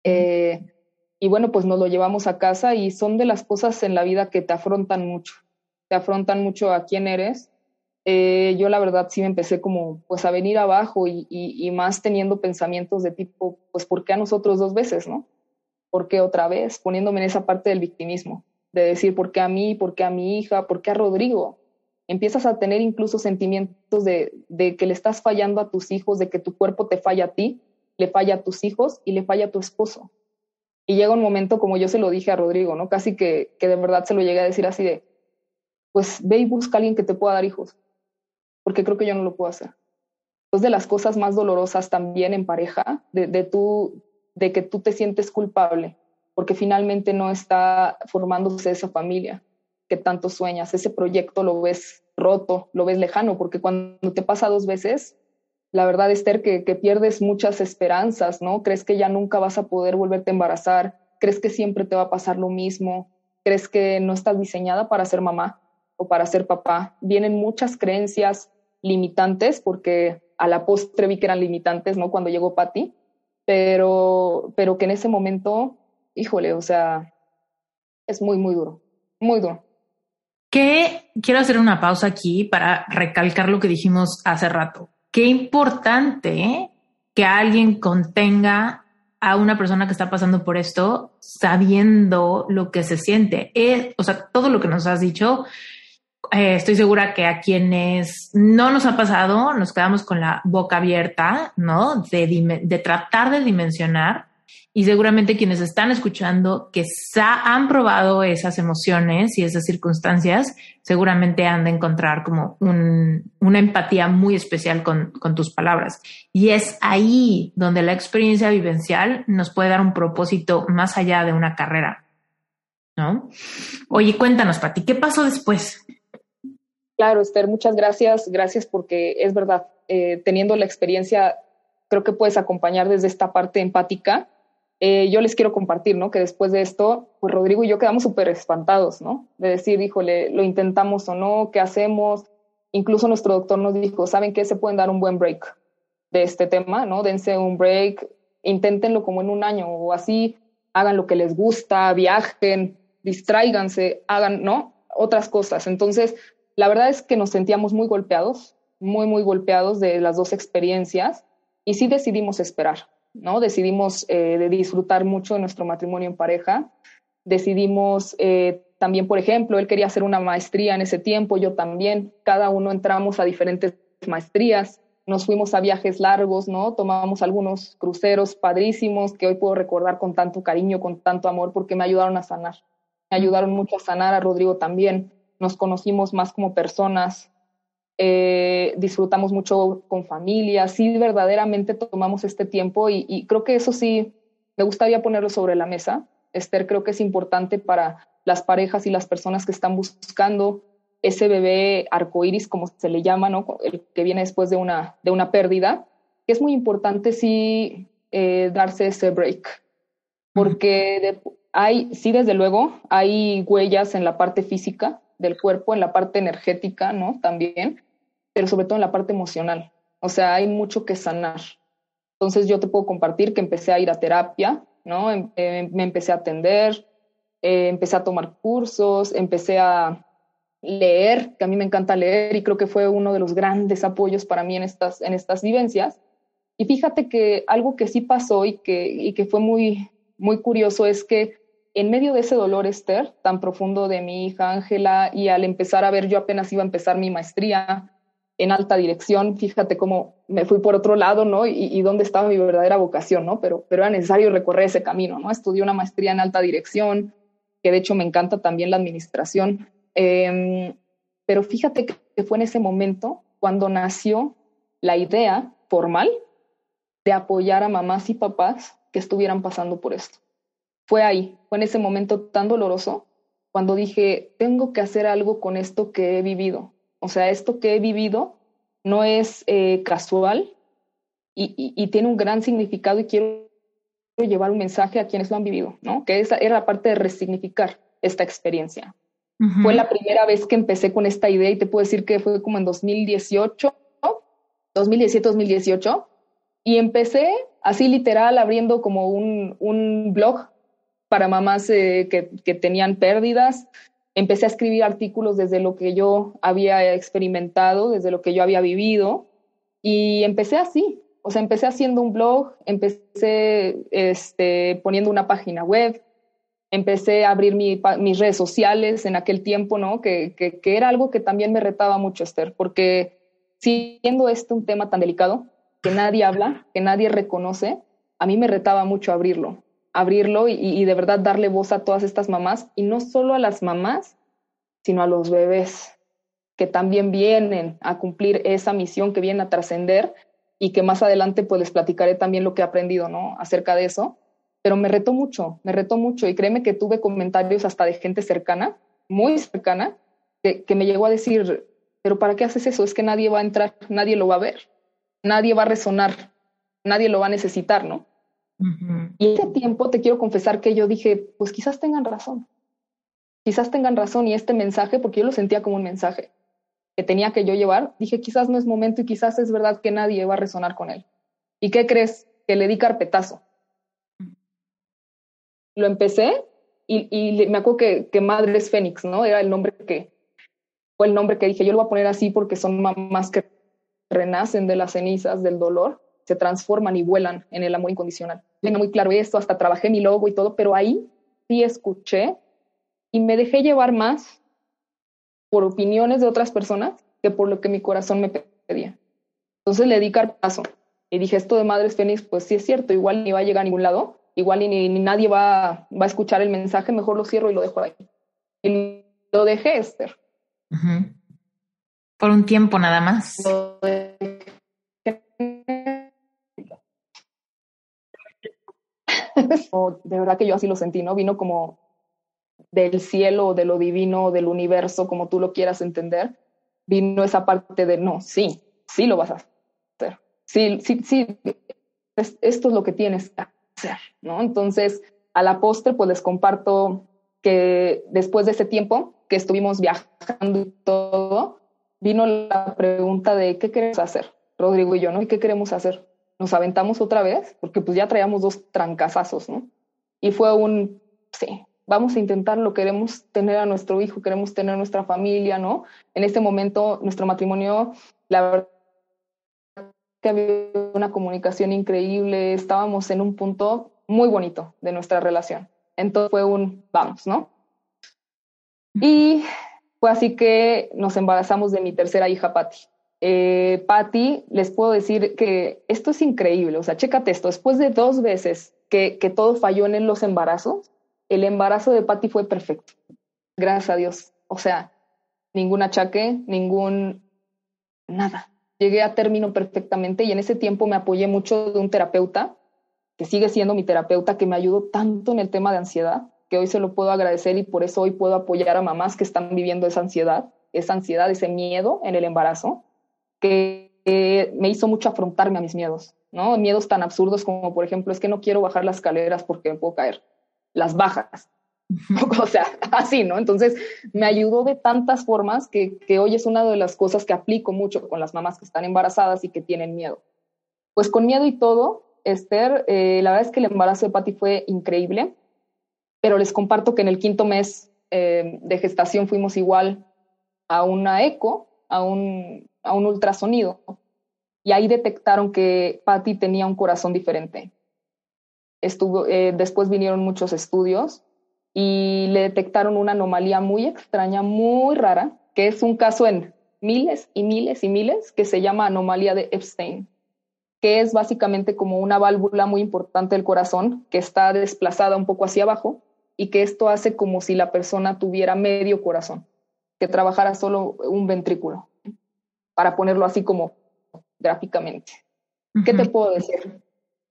Eh, y bueno, pues nos lo llevamos a casa y son de las cosas en la vida que te afrontan mucho. Te afrontan mucho a quién eres. Eh, yo la verdad sí me empecé como pues a venir abajo y, más teniendo pensamientos de tipo, pues ¿por qué a nosotros dos veces, no? ¿Por qué otra vez? Poniéndome en esa parte del victimismo, de decir, ¿por qué a mí? ¿Por qué a mi hija? ¿Por qué a Rodrigo? empiezas a tener incluso sentimientos de, de, que le estás fallando a tus hijos, de que tu cuerpo te falla a ti, le falla a tus hijos y le falla a tu esposo. Y llega un momento, como yo se lo dije a Rodrigo, ¿no? Casi que, que de verdad se lo llegué a decir así de, pues ve y busca a alguien que te pueda dar hijos, porque creo que yo no lo puedo hacer. Es de las cosas más dolorosas también en pareja, de, de, tú, de que tú te sientes culpable, porque finalmente no está formándose esa familia que tanto sueñas, ese proyecto lo ves roto, lo ves lejano, porque cuando te pasa dos veces, la verdad, Esther, que, que pierdes muchas esperanzas, ¿no? Crees que ya nunca vas a poder volverte a embarazar, crees que siempre te va a pasar lo mismo, crees que no estás diseñada para ser mamá o para ser papá. Vienen muchas creencias limitantes, porque a la postre vi que eran limitantes, ¿no? Cuando llegó Patty, pero, pero que en ese momento, híjole, o sea, es muy, muy duro, muy duro que quiero hacer una pausa aquí para recalcar lo que dijimos hace rato. Qué importante que alguien contenga a una persona que está pasando por esto sabiendo lo que se siente. Eh, o sea, todo lo que nos has dicho, eh, estoy segura que a quienes no nos ha pasado, nos quedamos con la boca abierta, ¿no? De, de tratar de dimensionar y seguramente quienes están escuchando que han probado esas emociones y esas circunstancias, seguramente han de encontrar como un, una empatía muy especial con, con, tus palabras. Y es ahí donde la experiencia vivencial nos puede dar un propósito más allá de una carrera. ¿No? Oye, cuéntanos, Pati, ¿qué pasó después? Claro, Esther, muchas gracias. Gracias porque es verdad, eh, teniendo la experiencia, creo que puedes acompañar desde esta parte empática eh, yo les quiero compartir, ¿no? Que después de esto, pues Rodrigo y yo quedamos súper espantados, ¿no? De decir, híjole, lo intentamos o no, ¿qué hacemos? Incluso nuestro doctor nos dijo, ¿saben qué? Se pueden dar un buen break de este tema, ¿no? Dense un break, inténtenlo como en un año o así, hagan lo que les gusta, viajen, distráiganse, hagan, ¿no? Otras cosas. Entonces, la verdad es que nos sentíamos muy golpeados, muy, muy golpeados de las dos experiencias y sí decidimos esperar, ¿no? Decidimos eh, disfrutar mucho de nuestro matrimonio en pareja. Decidimos eh, también, por ejemplo, él quería hacer una maestría en ese tiempo, yo también. Cada uno entramos a diferentes maestrías. Nos fuimos a viajes largos, ¿no? Tomamos algunos cruceros padrísimos que hoy puedo recordar con tanto cariño, con tanto amor, porque me ayudaron a sanar. Me ayudaron mucho a sanar, a Rodrigo también. Nos conocimos más como personas, eh, disfrutamos mucho con familia, sí verdaderamente tomamos este tiempo y, creo que eso sí, me gustaría ponerlo sobre la mesa. Esther, creo que es importante para las parejas y las personas que están buscando ese bebé arcoíris, como se le llama, ¿no? el que viene después de una, de una pérdida, que es muy importante sí eh, darse ese break, porque hay, sí, desde luego, hay huellas en la parte física del cuerpo, en la parte energética, ¿no? También, pero sobre todo en la parte emocional. O sea, hay mucho que sanar. Entonces yo te puedo compartir que empecé a ir a terapia, ¿no? Em, eh, me empecé a atender, eh, empecé a tomar cursos, empecé a leer, que a mí me encanta leer y creo que fue uno de los grandes apoyos para mí en estas, en estas vivencias. Y fíjate que algo que sí pasó y que, y que fue muy, muy curioso es que en medio de ese dolor, Esther, tan profundo de mi hija Ángela, y al empezar a ver, yo apenas iba a empezar mi maestría, en alta dirección, fíjate cómo me fui por otro lado, ¿no? Y, dónde estaba mi verdadera vocación, ¿no? Pero, pero era necesario recorrer ese camino, ¿no? Estudié una maestría en alta dirección, que de hecho me encanta también la administración. Em, pero fíjate que fue en ese momento cuando nació la idea formal de apoyar a mamás y papás que estuvieran pasando por esto. Fue ahí, fue en ese momento tan doloroso, cuando dije, tengo que hacer algo con esto que he vivido, o sea, esto que he vivido no es eh, casual y, tiene un gran significado y quiero llevar un mensaje a quienes lo han vivido, ¿no? Que esa era la parte de resignificar esta experiencia. Fue la primera vez que empecé con esta idea y te puedo decir que fue como en 2018, 2017-2018, y empecé así literal abriendo como un, un blog para mamás eh, que, tenían pérdidas empecé a escribir artículos desde lo que yo había experimentado, desde lo que yo había vivido, y empecé así. O sea, empecé haciendo un blog, empecé este, poniendo una página web, empecé a abrir mis redes sociales en aquel tiempo, ¿no? Que, que, era algo que también me retaba mucho, Esther, porque siendo esto un tema tan delicado, que nadie habla, que nadie reconoce, a mí me retaba mucho abrirlo abrirlo y, de verdad darle voz a todas estas mamás y no solo a las mamás, sino a los bebés que también vienen a cumplir esa misión, que vienen a trascender y que más adelante pues les platicaré también lo que he aprendido, ¿no? Acerca de eso. Pero me retó mucho, me retó mucho y créeme que tuve comentarios hasta de gente cercana, muy cercana, que, que me llegó a decir, pero ¿para qué haces eso? Es que nadie va a entrar, nadie lo va a ver, nadie va a resonar, nadie lo va a necesitar, ¿no? Y ese tiempo te quiero confesar que yo dije, pues quizás tengan razón, quizás tengan razón y este mensaje, porque yo lo sentía como un mensaje que tenía que yo llevar, dije, quizás no es momento y quizás es verdad que nadie va a resonar con él. ¿Y qué crees? Que le di carpetazo. Lo empecé y, y me acuerdo que, que Madres Fénix, ¿no? Era el nombre que, fue el nombre que dije, yo lo voy a poner así porque son mamás que renacen de las cenizas del dolor, se transforman y vuelan en el amor incondicional tengo muy claro esto, hasta trabajé mi logo y todo, pero ahí sí escuché y me dejé llevar más por opiniones de otras personas que por lo que mi corazón me pedía. Entonces le di carpazo y dije, esto de Madres Fénix, pues sí es cierto, igual ni va a llegar a ningún lado, igual ni, ni nadie va, va, a escuchar el mensaje, mejor lo cierro y lo dejo ahí. Y lo dejé, Esther. Por un tiempo nada más. de verdad que yo así lo sentí, ¿no? Vino como del cielo, de lo divino, del universo, como tú lo quieras entender, vino esa parte de no, sí, sí lo vas a hacer. Sí, sí, sí, esto es lo que tienes que hacer, ¿no? Entonces, a la postre, pues les comparto que después de ese tiempo que estuvimos viajando y todo, vino la pregunta de qué queremos hacer, Rodrigo y yo, ¿no? ¿Y qué queremos hacer? Nos aventamos otra vez, porque pues ya traíamos dos trancazazos, ¿no? Y fue un, sí, vamos a intentarlo, queremos tener a nuestro hijo, queremos tener nuestra familia, ¿no? En este momento, nuestro matrimonio, la verdad que había una comunicación increíble, estábamos en un punto muy bonito de nuestra relación. Entonces fue un vamos, ¿no? Y fue así que nos embarazamos de mi tercera hija, Patty. Eh, Patty, les puedo decir que esto es increíble, o sea, chécate esto, después de dos veces que, que todo falló en los embarazos, el embarazo de Patty fue perfecto, gracias a Dios. O sea, ningún achaque, ningún nada. Llegué a término perfectamente y en ese tiempo me apoyé mucho de un terapeuta que sigue siendo mi terapeuta, que me ayudó tanto en el tema de ansiedad, que hoy se lo puedo agradecer y por eso hoy puedo apoyar a mamás que están viviendo esa ansiedad, esa ansiedad, ese miedo en el embarazo, que me hizo mucho afrontarme a mis miedos, ¿no? Miedos tan absurdos como, por ejemplo, es que no quiero bajar las escaleras porque me puedo caer, las bajas. o sea, así, ¿no? Entonces, me ayudó de tantas formas que, que hoy es una de las cosas que aplico mucho con las mamás que están embarazadas y que tienen miedo. Pues con miedo y todo, Esther, eh, la verdad es que el embarazo de Patty fue increíble, pero les comparto que en el quinto mes eh, de gestación fuimos igual a una eco, a un, a un ultrasonido, y ahí detectaron que Patty tenía un corazón diferente. Estuvo, eh, después vinieron muchos estudios y le detectaron una anomalía muy extraña, muy rara, que es un caso en miles y miles y miles, que se llama anomalía de Epstein que es básicamente como una válvula muy importante del corazón que está desplazada un poco hacia abajo y que esto hace como si la persona tuviera medio corazón, que trabajara solo un ventrículo, para ponerlo así como gráficamente. ¿Qué te puedo decir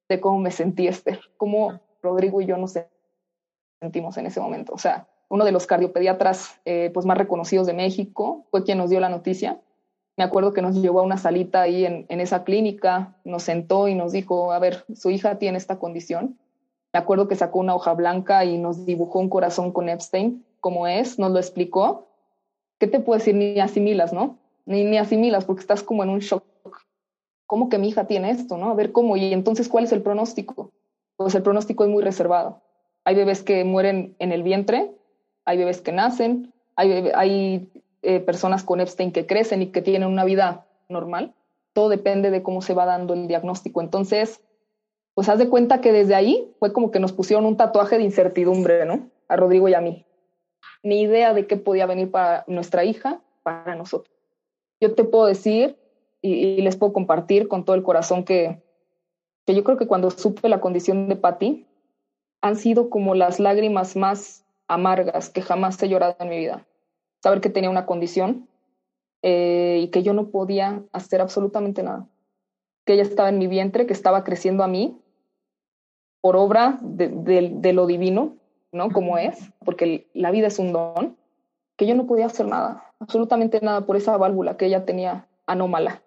de cómo me sentí, Esther? Cómo Rodrigo y yo nos sentimos en ese momento. O sea, uno de los cardiopediatras eh, pues más reconocidos de México fue quien nos dio la noticia me acuerdo que nos llevó a una salita ahí en, esa clínica, nos sentó y nos dijo, a ver, su hija tiene esta condición. Me acuerdo que sacó una hoja blanca y nos dibujó un corazón con Epstein, como es, nos lo explicó. ¿Qué te puedo decir? Ni asimilas, ¿no? Ni, ni asimilas porque estás como en un shock. ¿Cómo que mi hija tiene esto, no? A ver cómo. Y entonces, ¿cuál es el pronóstico? Pues el pronóstico es muy reservado. Hay bebés que mueren en el vientre, hay bebés que nacen, hay, eh, personas con Epstein que crecen y que tienen una vida normal. Todo depende de cómo se va dando el diagnóstico. Entonces, pues haz de cuenta que desde ahí fue como que nos pusieron un tatuaje de incertidumbre, ¿no? A Rodrigo y a mí. Ni idea de qué podía venir para nuestra hija, para nosotros. Yo te puedo decir y, les puedo compartir con todo el corazón que, que yo creo que cuando supe la condición de Patty, han sido como las lágrimas más amargas que jamás he llorado en mi vida saber que tenía una condición eh, y que yo no podía hacer absolutamente nada. Que ella estaba en mi vientre, que estaba creciendo a mí por obra de, de lo divino, ¿no? Como es, porque la vida es un don, que yo no podía hacer nada, absolutamente nada por esa válvula que ella tenía anómala.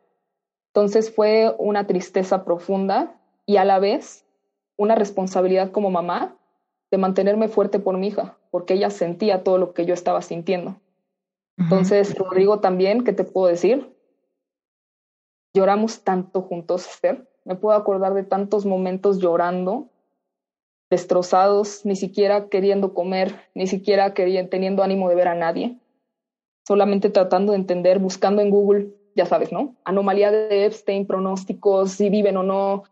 Entonces fue una tristeza profunda y a la vez una responsabilidad como mamá de mantenerme fuerte por mi hija, porque ella sentía todo lo que yo estaba sintiendo. Entonces, Rodrigo también, ¿qué te puedo decir? Lloramos tanto juntos, Esther. Me puedo acordar de tantos momentos llorando, destrozados, ni siquiera queriendo comer, ni siquiera queriendo, teniendo ánimo de ver a nadie, solamente tratando de entender, buscando en Google, ya sabes, ¿no? Anomalía de Epstein, pronósticos, si viven o no,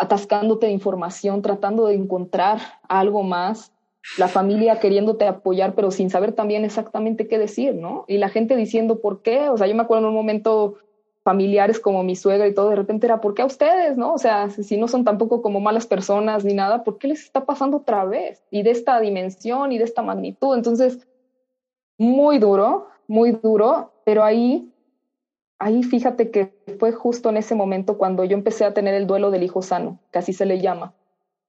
atascándote de información, tratando de encontrar algo más la familia queriéndote apoyar, pero sin saber también exactamente qué decir, ¿no? Y la gente diciendo por qué, o sea, yo me acuerdo en un momento familiares como mi suegra y todo, de repente era, ¿por qué a ustedes, no? O sea, si no son tampoco como malas personas ni nada, ¿por qué les está pasando otra vez? Y de esta dimensión y de esta magnitud. Entonces, muy duro, muy duro, pero ahí, ahí fíjate que fue justo en ese momento cuando yo empecé a tener el duelo del hijo sano, que así se le llama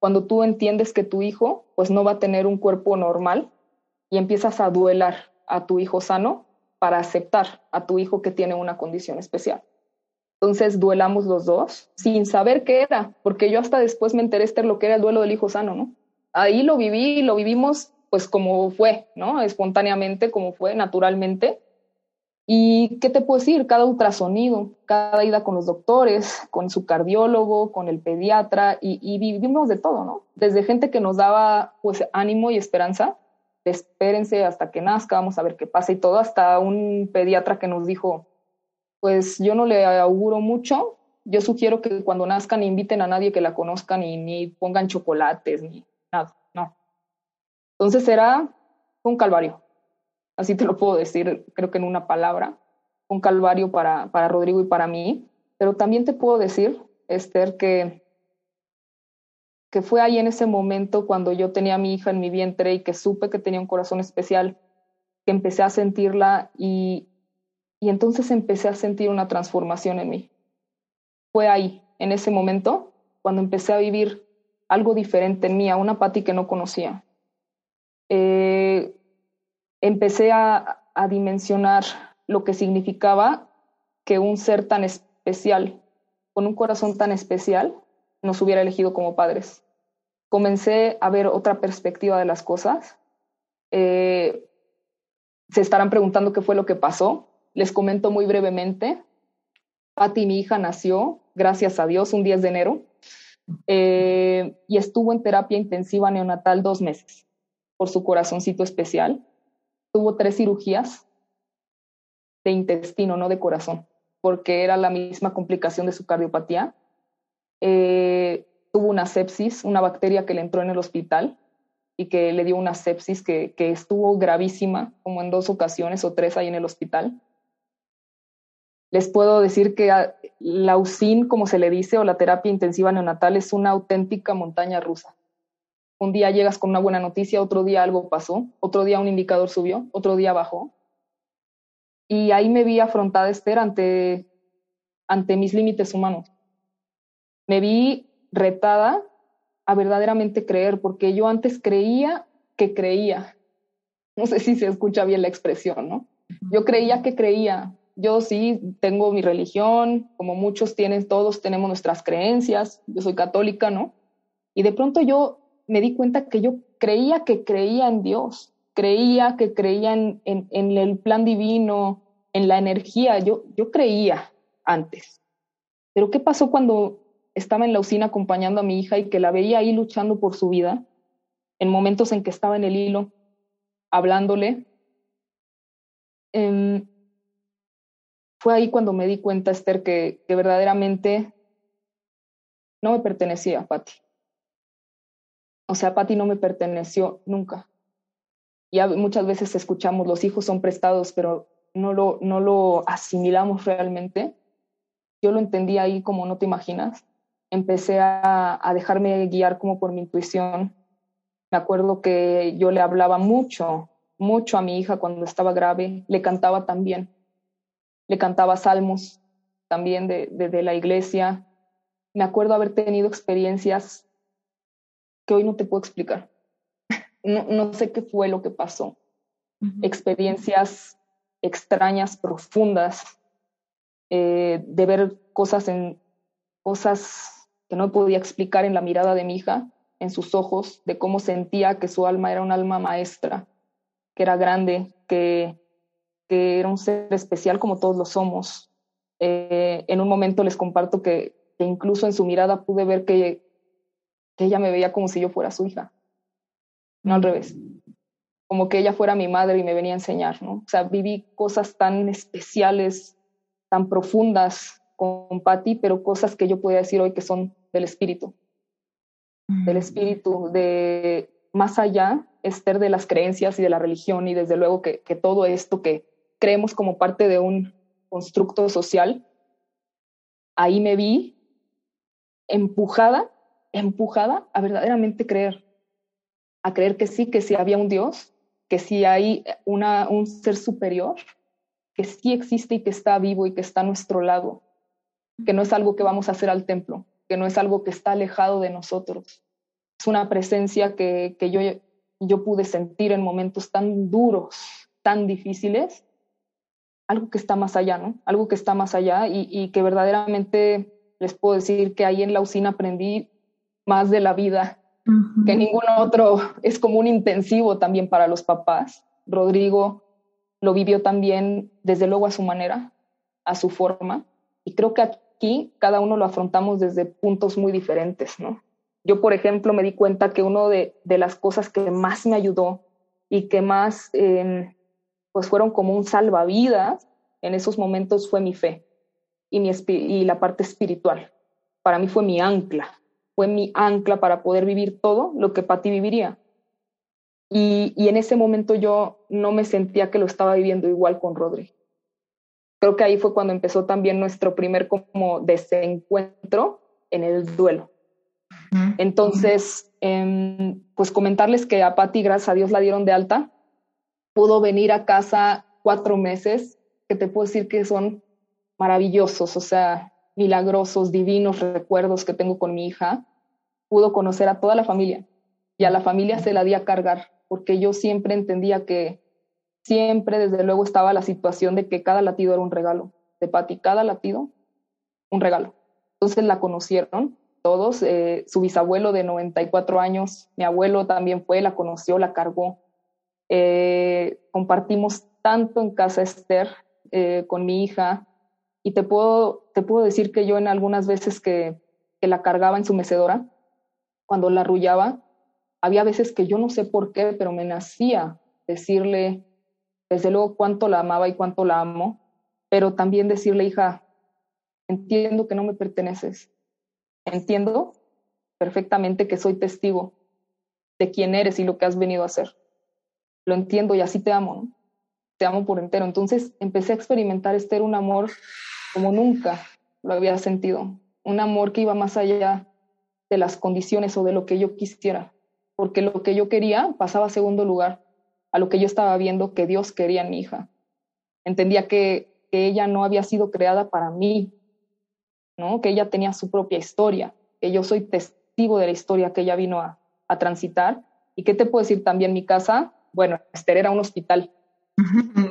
cuando tú entiendes que tu hijo pues no va a tener un cuerpo normal y empiezas a duelar a tu hijo sano para aceptar a tu hijo que tiene una condición especial. Entonces duelamos los dos sin saber qué era, porque yo hasta después me enteré, Esther, lo que era el duelo del hijo sano, ¿no? Ahí lo viví, lo vivimos pues como fue, ¿no? Espontáneamente, como fue, naturalmente. ¿Y qué te puedo decir? Cada ultrasonido, cada ida con los doctores, con su cardiólogo, con el pediatra, y, y, vivimos de todo, ¿no? Desde gente que nos daba pues ánimo y esperanza, espérense hasta que nazca, vamos a ver qué pasa y todo, hasta un pediatra que nos dijo, pues yo no le auguro mucho, yo sugiero que cuando nazcan inviten a nadie que la conozcan y ni pongan chocolates ni nada, no. Entonces era un calvario, así te lo puedo decir, creo que en una palabra, un calvario para, para Rodrigo y para mí, pero también te puedo decir, Esther, que, que fue ahí en ese momento cuando yo tenía a mi hija en mi vientre y que supe que tenía un corazón especial, que empecé a sentirla y, y entonces empecé a sentir una transformación en mí. Fue ahí, en ese momento, cuando empecé a vivir algo diferente en mí, a una Patti que no conocía. Eh, empecé a, dimensionar lo que significaba que un ser tan especial, con un corazón tan especial, nos hubiera elegido como padres. Comencé a ver otra perspectiva de las cosas. Eh, se estarán preguntando qué fue lo que pasó. Les comento muy brevemente. Patti, mi hija, nació, gracias a Dios, un 10 de enero eh, y estuvo en terapia intensiva neonatal dos meses por su corazoncito especial tuvo tres cirugías de intestino, no de corazón, porque era la misma complicación de su cardiopatía. Eh, tuvo una sepsis, una bacteria que le entró en el hospital y que le dio una sepsis que, que estuvo gravísima, como en dos ocasiones o tres ahí en el hospital. Les puedo decir que la USIN, como se le dice, o la terapia intensiva neonatal, es una auténtica montaña rusa. Un día llegas con una buena noticia, otro día algo pasó, otro día un indicador subió, otro día bajó. Y ahí me vi afrontada, Esther, ante, ante mis límites humanos. Me vi retada a verdaderamente creer, porque yo antes creía que creía. No sé si se escucha bien la expresión, ¿no? Yo creía que creía. Yo sí tengo mi religión, como muchos tienen, todos tenemos nuestras creencias. Yo soy católica, ¿no? Y de pronto yo me di cuenta que yo creía que creía en Dios, creía que creía en, en, el plan divino, en la energía, yo, yo creía antes. Pero ¿qué pasó cuando estaba en la usina acompañando a mi hija y que la veía ahí luchando por su vida, en momentos en que estaba en el hilo, hablándole? Em, fue ahí cuando me di cuenta, Esther, que, que verdaderamente no me pertenecía, Patti o sea, Patti no me perteneció nunca. Ya muchas veces escuchamos, los hijos son prestados, pero no lo, no lo asimilamos realmente. Yo lo entendí ahí como no te imaginas. Empecé a, a dejarme guiar como por mi intuición. Me acuerdo que yo le hablaba mucho, mucho a mi hija cuando estaba grave. Le cantaba también. Le cantaba salmos también de, de, de la iglesia. Me acuerdo haber tenido experiencias que hoy no te puedo explicar. No, no sé qué fue lo que pasó. Experiencias extrañas, profundas, eh, de ver cosas en cosas que no podía explicar en la mirada de mi hija, en sus ojos, de cómo sentía que su alma era un alma maestra, que era grande, que, que era un ser especial como todos lo somos. Eh, en un momento les comparto que, que, incluso en su mirada pude ver que, que ella me veía como si yo fuera su hija, no al revés, como que ella fuera mi madre y me venía a enseñar, ¿no? O sea, viví cosas tan especiales, tan profundas con Patti, pero cosas que yo podía decir hoy que son del espíritu, del espíritu, de más allá, Esther, de las creencias y de la religión y desde luego que, que todo esto que creemos como parte de un constructo social, ahí me vi empujada empujada a verdaderamente creer, a creer que sí, que sí había un Dios, que sí hay una, un ser superior, que sí existe y que está vivo y que está a nuestro lado, que no es algo que vamos a hacer al templo, que no es algo que está alejado de nosotros. Es una presencia que, que yo, yo pude sentir en momentos tan duros, tan difíciles, algo que está más allá, ¿no? Algo que está más allá y, y que verdaderamente les puedo decir que ahí en la usina aprendí más de la vida que ningún otro. Es como un intensivo también para los papás. Rodrigo lo vivió también, desde luego, a su manera, a su forma. Y creo que aquí cada uno lo afrontamos desde puntos muy diferentes, ¿no? Yo, por ejemplo, me di cuenta que una de, de, las cosas que más me ayudó y que más, eh, pues fueron como un salvavidas en esos momentos fue mi fe y, mi, y la parte espiritual. Para mí fue mi ancla, fue mi ancla para poder vivir todo lo que Patti viviría. Y, y, en ese momento yo no me sentía que lo estaba viviendo igual con Rodri. Creo que ahí fue cuando empezó también nuestro primer como desencuentro en el duelo. Entonces, eh, pues comentarles que a Patti, gracias a Dios, la dieron de alta. Pudo venir a casa cuatro meses, que te puedo decir que son maravillosos, o sea, milagrosos, divinos recuerdos que tengo con mi hija. Pudo conocer a toda la familia y a la familia se la di a cargar, porque yo siempre entendía que siempre, desde luego, estaba la situación de que cada latido era un regalo de Patti, cada latido un regalo. Entonces la conocieron todos, eh, su bisabuelo de 94 años, mi abuelo también fue, la conoció, la cargó. Eh, compartimos tanto en casa Esther eh, con mi hija y te puedo, te puedo decir que yo en algunas veces que, que la cargaba en su mecedora, cuando la arrullaba, había veces que yo no sé por qué, pero me nacía decirle, desde luego, cuánto la amaba y cuánto la amo, pero también decirle, hija, entiendo que no me perteneces, entiendo perfectamente que soy testigo de quién eres y lo que has venido a hacer. Lo entiendo y así te amo. Te amo por entero. Entonces empecé a experimentar, este un amor como nunca lo había sentido. Un amor que iba más allá de las condiciones o de lo que yo quisiera, porque lo que yo quería pasaba a segundo lugar a lo que yo estaba viendo que Dios quería en mi hija. Entendía que, que ella no había sido creada para mí, ¿no? que ella tenía su propia historia, que yo soy testigo de la historia que ella vino a, a transitar. ¿Y qué te puedo decir también? Mi casa, bueno, Esther era un hospital.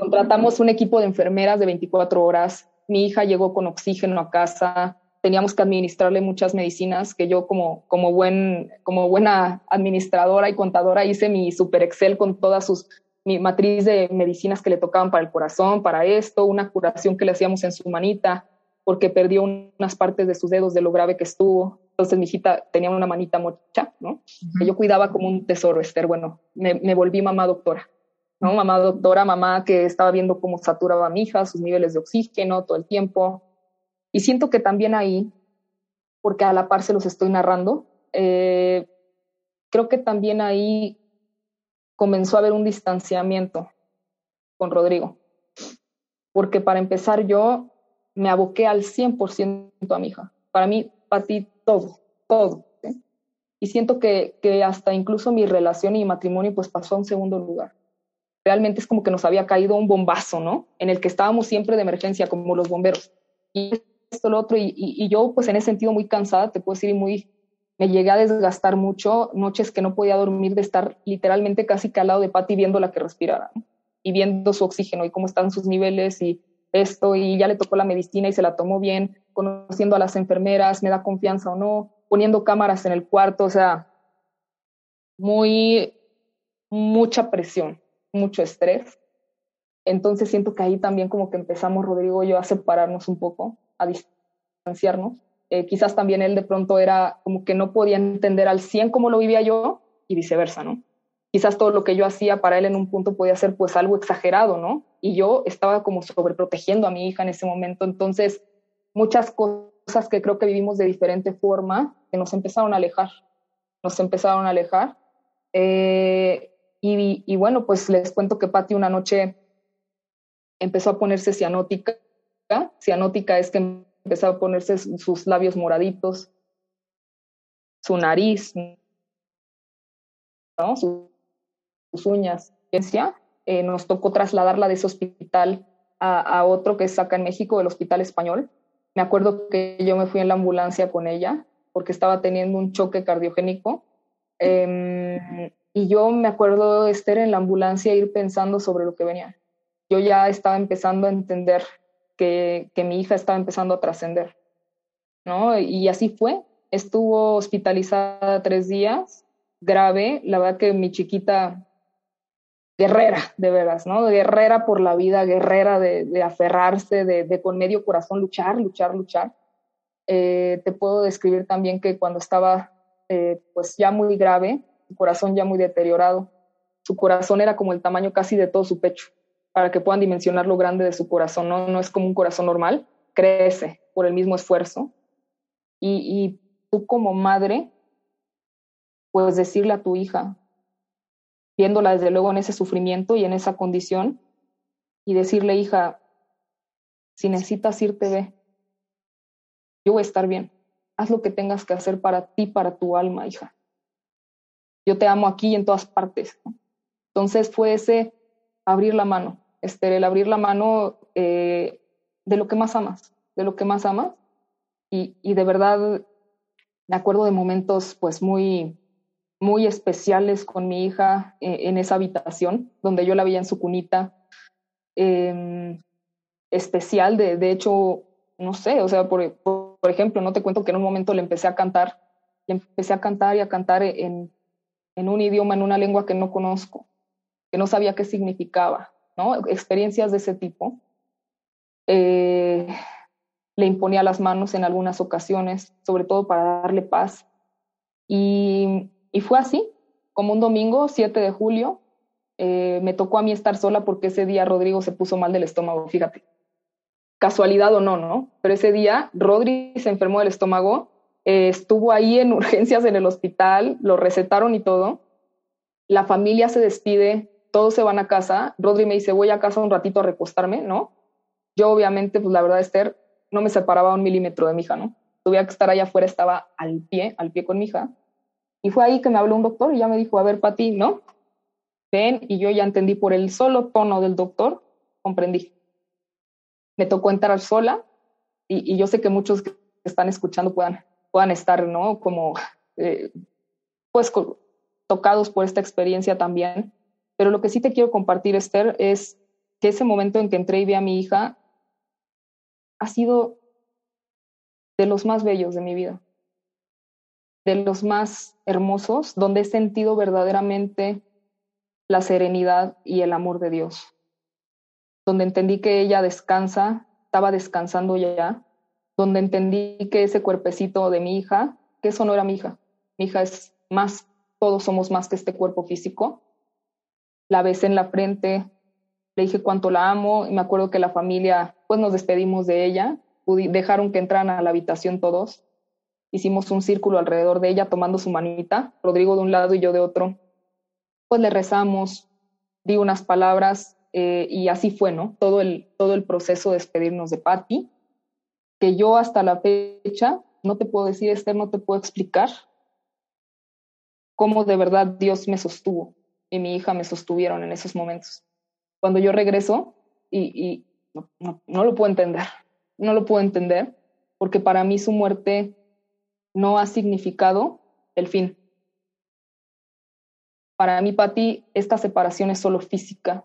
Contratamos un equipo de enfermeras de 24 horas. Mi hija llegó con oxígeno a casa. Teníamos que administrarle muchas medicinas que yo como, como, buen, como buena administradora y contadora hice mi super Excel con todas sus mi matriz de medicinas que le tocaban para el corazón, para esto, una curación que le hacíamos en su manita, porque perdió unas partes de sus dedos de lo grave que estuvo. Entonces mi hijita tenía una manita mocha, ¿no? Que yo cuidaba como un tesoro, Esther. Bueno, me, me, volví mamá doctora, ¿no? Mamá doctora, mamá que estaba viendo cómo saturaba a mi hija, sus niveles de oxígeno todo el tiempo. Y siento que también ahí, porque a la par se los estoy narrando, eh, creo que también ahí comenzó a haber un distanciamiento con Rodrigo. Porque para empezar yo me aboqué al 100% a mi hija. Para mí, para ti, todo, todo. Y siento que, que hasta incluso mi relación y mi matrimonio pues pasó a un segundo lugar. Realmente es como que nos había caído un bombazo, ¿no? En el que estábamos siempre de emergencia, como los bomberos. Y esto, lo otro, y, y, y yo pues en ese sentido muy cansada, te puedo decir, muy, me llegué a desgastar mucho, noches que no podía dormir de estar literalmente casi calado de Pati viendo la que respirara, ¿no? y viendo su oxígeno y cómo están sus niveles y esto y ya le tocó la medicina y se la tomó bien, conociendo a las enfermeras, me da confianza o no, poniendo cámaras en el cuarto, o sea, muy, mucha presión, mucho estrés. Entonces siento que ahí también como que empezamos, Rodrigo y yo, a separarnos un poco, a distanciarnos. Eh, quizás también él de pronto era como que no podía entender al 100 cómo lo vivía yo y viceversa, ¿no? quizás todo lo que yo hacía para él en un punto podía ser pues algo exagerado, ¿no? Y yo estaba como sobreprotegiendo a mi hija en ese momento, entonces muchas cosas que creo que vivimos de diferente forma que nos empezaron a alejar, nos empezaron a alejar. Eh, y, bueno, pues les cuento que Patti una noche empezó a ponerse cianótica. Cianótica es que empezó a ponerse sus labios moraditos, su nariz, sus uñas. Eh, nos tocó trasladarla de ese hospital a, otro que es acá en México, el Hospital Español. Me acuerdo que yo me fui en la ambulancia con ella porque estaba teniendo un choque cardiogénico. Eh, y yo me acuerdo estar en la ambulancia e ir pensando sobre lo que venía. yo ya estaba empezando a entender que, que mi hija estaba empezando a trascender, ¿no? Y así fue. Estuvo hospitalizada tres días, grave. La verdad que mi chiquita, guerrera, de veras, ¿no? Guerrera por la vida, guerrera de, aferrarse, de, de, con medio corazón luchar, luchar, luchar. Eh, te puedo describir también que cuando estaba eh, pues ya muy grave, su corazón ya muy deteriorado, su corazón era como el tamaño casi de todo su pecho, para que puedan dimensionar lo grande de su corazón, no, no es como un corazón normal, crece por el mismo esfuerzo. Y, y tú como madre, puedes decirle a tu hija, viéndola desde luego en ese sufrimiento y en esa condición, y decirle, hija, si necesitas irte, ve, yo voy a estar bien. Haz lo que tengas que hacer para ti, para tu alma, hija. Yo te amo aquí y en todas partes. Entonces fue ese abrir la mano, Esther, el abrir la mano eh, de lo que más amas, de lo que más amas. Y, y de verdad me acuerdo de momentos pues muy, muy especiales con mi hija eh, en esa habitación, donde yo la veía en su cunita. Eh, especial, de, de hecho, no sé, o sea, por, por por ejemplo, no te cuento que en un momento le empecé a cantar, le empecé a cantar y a cantar en, en un idioma, en una lengua que no conozco, que no sabía qué significaba, ¿no? Experiencias de ese tipo. Eh, le imponía las manos en algunas ocasiones, sobre todo para darle paz. Y, fue así, como un domingo, 7 de julio, eh, me tocó a mí estar sola porque ese día Rodrigo se puso mal del estómago, fíjate casualidad o no, ¿no? Pero ese día Rodri se enfermó del estómago, eh, estuvo ahí en urgencias en el hospital, lo recetaron y todo. La familia se despide, todos se van a casa. Rodri me dice, voy a casa un ratito a recostarme, ¿no? Yo obviamente, pues la verdad, Esther, no me separaba un milímetro de mi hija, ¿no? Tuve que estar allá afuera, estaba al pie, al pie con mi hija. Y fue ahí que me habló un doctor y ya me dijo, a ver, Pati, ¿no? Ven, y yo ya entendí por el solo tono del doctor, comprendí me tocó entrar sola y, yo sé que muchos que están escuchando puedan, puedan estar, ¿no? Como, eh, pues, tocados por esta experiencia también. Pero lo que sí te quiero compartir, Esther, es que ese momento en que entré y vi a mi hija ha sido de los más bellos de mi vida, de los más hermosos, donde he sentido verdaderamente la serenidad y el amor de Dios donde entendí que ella descansa, estaba descansando ya, donde entendí que ese cuerpecito de mi hija, que eso no era mi hija, mi hija es más, todos somos más que este cuerpo físico. La besé en la frente, le dije cuánto la amo y me acuerdo que la familia, pues nos despedimos de ella, dejaron que entraran a la habitación todos, hicimos un círculo alrededor de ella tomando su manita, Rodrigo de un lado y yo de otro, pues le rezamos, di unas palabras eh, y así fue, ¿no? Todo el, todo el proceso de despedirnos de Patty, que yo hasta la fecha no te puedo decir, Esther, no te puedo explicar cómo de verdad Dios me sostuvo y mi hija me sostuvieron en esos momentos. Cuando yo regreso y, no, lo puedo entender, no lo puedo entender, porque para mí su muerte no ha significado el fin. Para mí, Patti, esta separación es solo física,